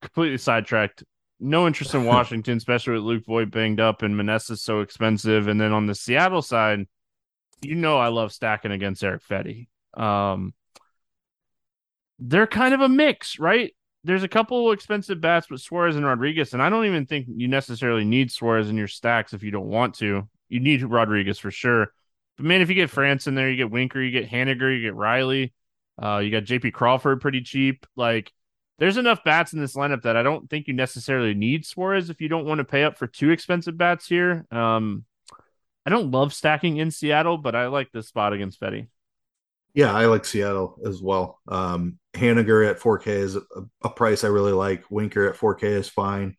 completely sidetracked. No interest in Washington, especially with Luke Voit banged up and Meneses so expensive. And then on the Seattle side, you know I love stacking against Eric Fedde. Um, they're kind of a mix, right? There's a couple expensive bats with Suarez and Rodriguez, and I don't even think you necessarily need Suarez in your stacks if you don't want to. You need Rodriguez for sure. But man, if you get France in there, you get Winker, you get Haniger, you get Raleigh, uh, you got JP Crawford pretty cheap. Like there's enough bats in this lineup that I don't think you necessarily need Suarez if you don't want to pay up for two expensive bats here. Um, I don't love stacking in Seattle, but I like this spot against Fedde. Yeah, I like Seattle as well. Um, Haniger at 4K is a, a, price I really like. Winker at 4K is fine.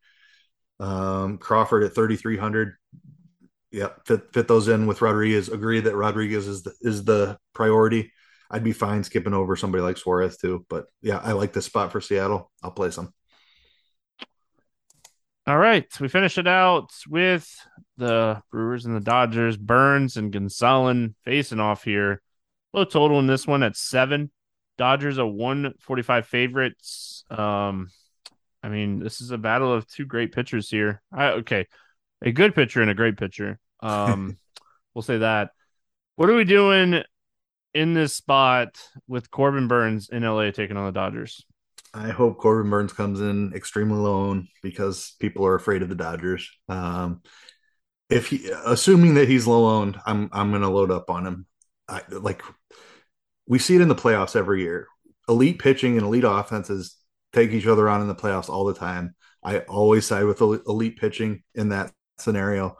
Um, Crawford at 3,300 yeah, fit fit those in with Rodriguez. Agree that Rodriguez is the, is the priority. I'd be fine skipping over somebody like Suarez too, but yeah, I like this spot for Seattle. I'll play some. All right, we finish it out with the Brewers and the Dodgers. Burnes and Gonzalez facing off here. Low total in this one at seven. Dodgers a one forty five favorites. Um, I mean, this is a battle of two great pitchers here. I, okay, a good pitcher and a great pitcher. Um, we'll say that. What are we doing in this spot with Corbin Burnes in LA taking on the Dodgers? I hope Corbin Burnes comes in extremely low because people are afraid of the Dodgers. Um, if he, assuming that he's low owned, I'm I'm going to load up on him. I, like we see it in the playoffs every year. Elite pitching and elite offenses take each other on in the playoffs all the time. I always side with elite pitching in that scenario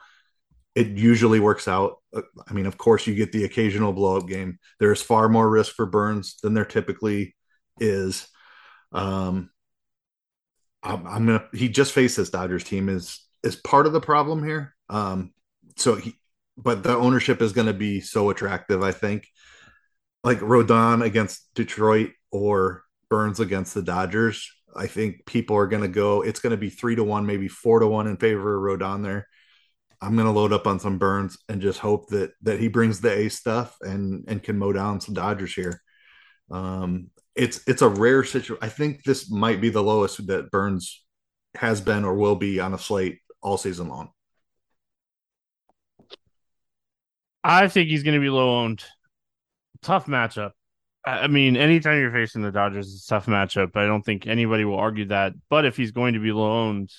it usually works out. Uh, I mean, of course, you get the occasional blow up game. There's far more risk for Burnes than there typically is. Um, I'm, I'm, gonna. He just faced this Dodgers team is is part of the problem here. Um, so he, but the ownership is going to be so attractive. I think, like Rodon against Detroit or Burnes against the Dodgers. I think people are going to go. It's going to be three to one, maybe four to one in favor of Rodon there. I'm gonna load up on some Burnes and just hope that that he brings the A stuff and and can mow down some Dodgers here. Um, it's it's a rare situation. I think this might be the lowest that Burnes has been or will be on a slate all season long. I think he's going to be low owned. Tough matchup. I mean, anytime you're facing the Dodgers, it's a tough matchup. I don't think anybody will argue that. But if he's going to be low owned,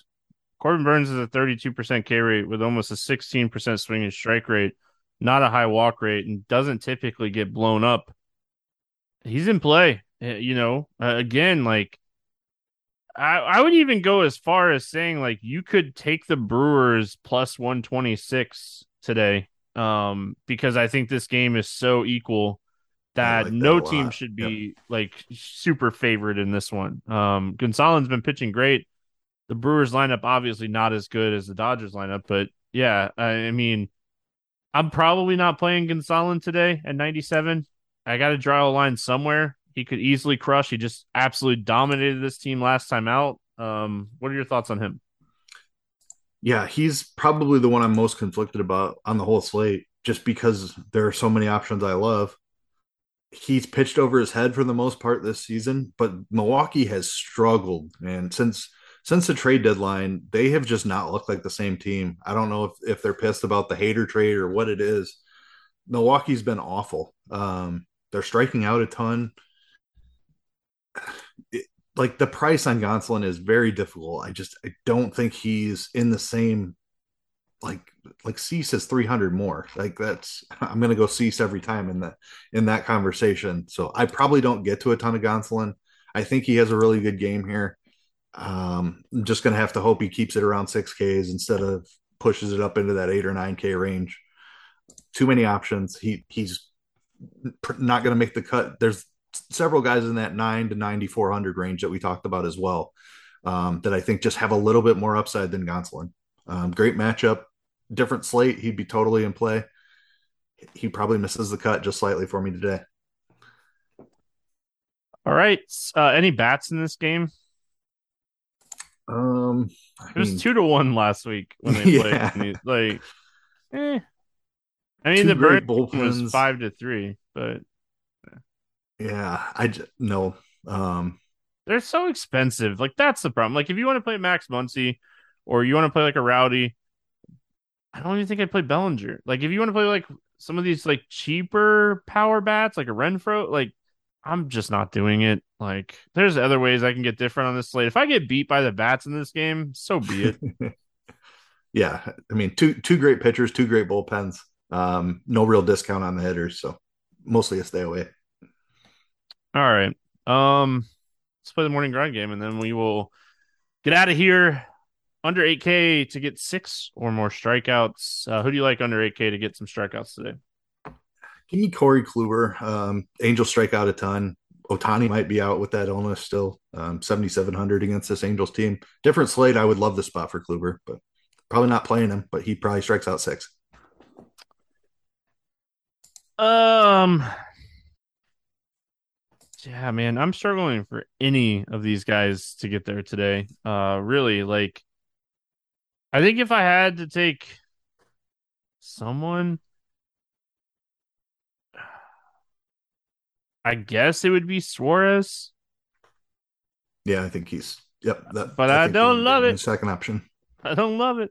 Corbin Burnes is a 32% K rate with almost a 16% swing and strike rate, not a high walk rate, and doesn't typically get blown up. He's in play. Eh, you know, uh, again, like I, I would even go as far as saying like you could take the Brewers plus 126 today um, because I think this game is so equal that like no that team should be yep. like super favored in this one. Um, Gonsolin's been pitching great the Brewers lineup obviously not as good as the Dodgers lineup, but yeah, I mean, I'm probably not playing Gonzalez today at 97. I got to draw a line somewhere. He could easily crush. He just absolutely dominated this team last time out. Um, what are your thoughts on him? Yeah, he's probably the one I'm most conflicted about on the whole slate, just because there are so many options I love. He's pitched over his head for the most part this season, but Milwaukee has struggled, and since since the trade deadline, they have just not looked like the same team. I don't know if, if they're pissed about the Hader trade or what it is. Milwaukee's been awful. Um, they're striking out a ton. It, like the price on Gonsolin is very difficult. I just I don't think he's in the same like like Cease is 300 more. Like that's I'm gonna go Cease every time in that in that conversation. So I probably don't get to a ton of Gonsolin. I think he has a really good game here. Um, I'm just going to have to hope he keeps it around six Ks instead of pushes it up into that eight or nine K range. Too many options. He he's not going to make the cut. There's several guys in that nine to 9400 range that we talked about as well. Um, that I think just have a little bit more upside than Gonsolin. Um, great matchup, different slate. He'd be totally in play. He probably misses the cut just slightly for me today. All right. Uh, any bats in this game? Um, I it was mean, two to one last week when they yeah. played. Like, eh. I mean, Two the bird was five to three, but yeah, I just, no. Um, they're so expensive. Like that's the problem. Like if you want to play Max Muncy or you want to play like a Rowdy, I don't even think I'd play Bellinger. Like if you want to play like some of these like cheaper power bats, like a Renfroe, like I'm just not doing it. Like, there's other ways I can get different on this slate. If I get beat by the bats in this game, so be it. yeah, I mean, two two great pitchers, two great bullpens. Um, no real discount on the hitters, so mostly a stay away. All right. Um, let's play the morning grind game, and then we will get out of here. Under 8K to get six or more strikeouts. Uh, who do you like under 8K to get some strikeouts today? Give me Corey Kluber. Um, Angel strike out a ton. Ohtani might be out with that illness still. Um, 7,700 against this Angels team. Different slate. I would love the spot for Kluber, but probably not playing him, but he probably strikes out six. Um, yeah, man, I'm struggling for any of these guys to get there today. Uh, really, like, I think if I had to take someone, I guess it would be Suarez. Yeah, I think he's. Yep. That, but I, I don't love it. Second option. I don't love it.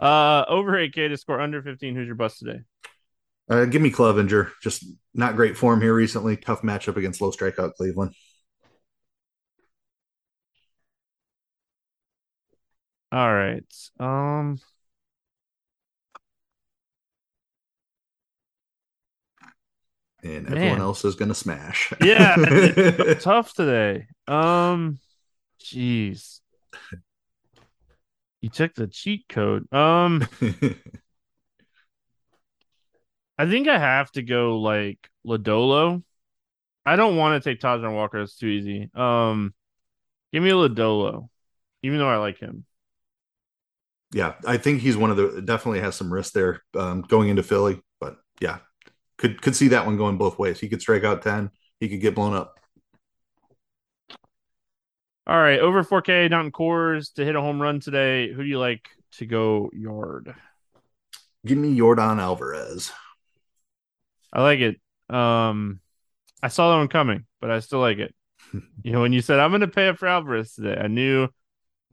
Uh, over 8K to score under 15. Who's your bust today? Uh, give me Clevinger. Just not great form here recently. Tough matchup against low strikeout Cleveland. All right. Um. and Man. everyone else is gonna smash. yeah, tough today. Um, jeez, you took the cheat code. Um, I think I have to go like Lodolo. I don't want to take Taijuan Walker. It's too easy. Um, give me a Lodolo, even though I like him. Yeah, I think he's one of the definitely has some risk there um, going into Philly, but yeah, could could see that one going both ways. He could strike out ten. He could get blown up. All right, over 4K, not in Coors to hit a home run today. Who do you like to go yard? Give me Yordan Alvarez. I like it. Um, I saw that one coming, but I still like it. you know, when you said I'm going to pay up for Alvarez today, I knew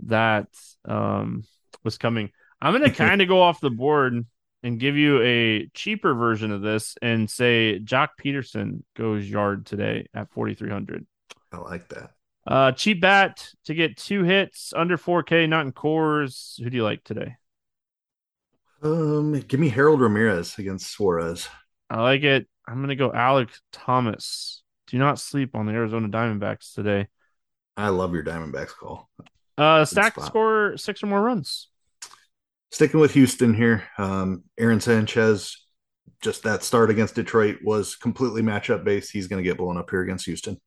that um was coming. I'm going to kind of go off the board and give you a cheaper version of this and say Joc Pederson goes yard today at 4,300. I like that. Uh, cheap bat to get two hits under 4K, not in Coors. Who do you like today? Um, give me Harold Ramirez against Suarez. I like it. I'm gonna go Alek Thomas. Do not sleep on the Arizona Diamondbacks today. I love your Diamondbacks call. Uh, stack score six or more runs sticking with Houston here. Um, Aaron Sanchez, just that start against Detroit was completely matchup based. He's going to get blown up here against Houston.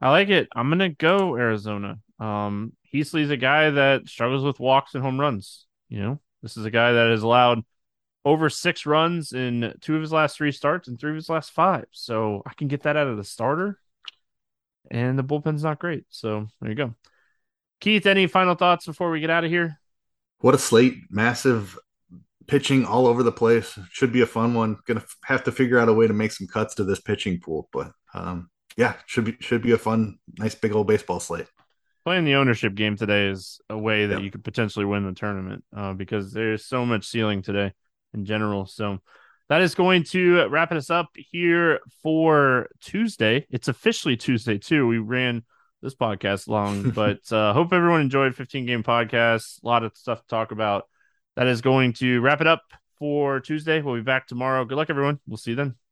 I like it. I'm going to go Arizona. Um, Heasley's a guy that struggles with walks and home runs. You know, this is a guy that has allowed over six runs in two of his last three starts and three of his last five. So I can get that out of the starter. And the bullpen's not great. So there you go. Keith, any final thoughts before we get out of here? what a slate! Massive pitching all over the place. Should be a fun one. Gonna have to figure out a way to make some cuts to this pitching pool, but um, yeah, should be should be a fun, nice big old baseball slate. Playing the ownership game today is a way that yep. you could potentially win the tournament uh, because there's so much ceiling today in general. So that is going to wrap us up here for Tuesday. It's officially Tuesday too. We ran this podcast long, but uh, hope everyone enjoyed 15 game podcast. A lot of stuff to talk about. That is going to wrap it up for Tuesday. We'll be back tomorrow. Good luck, everyone. We'll see you then.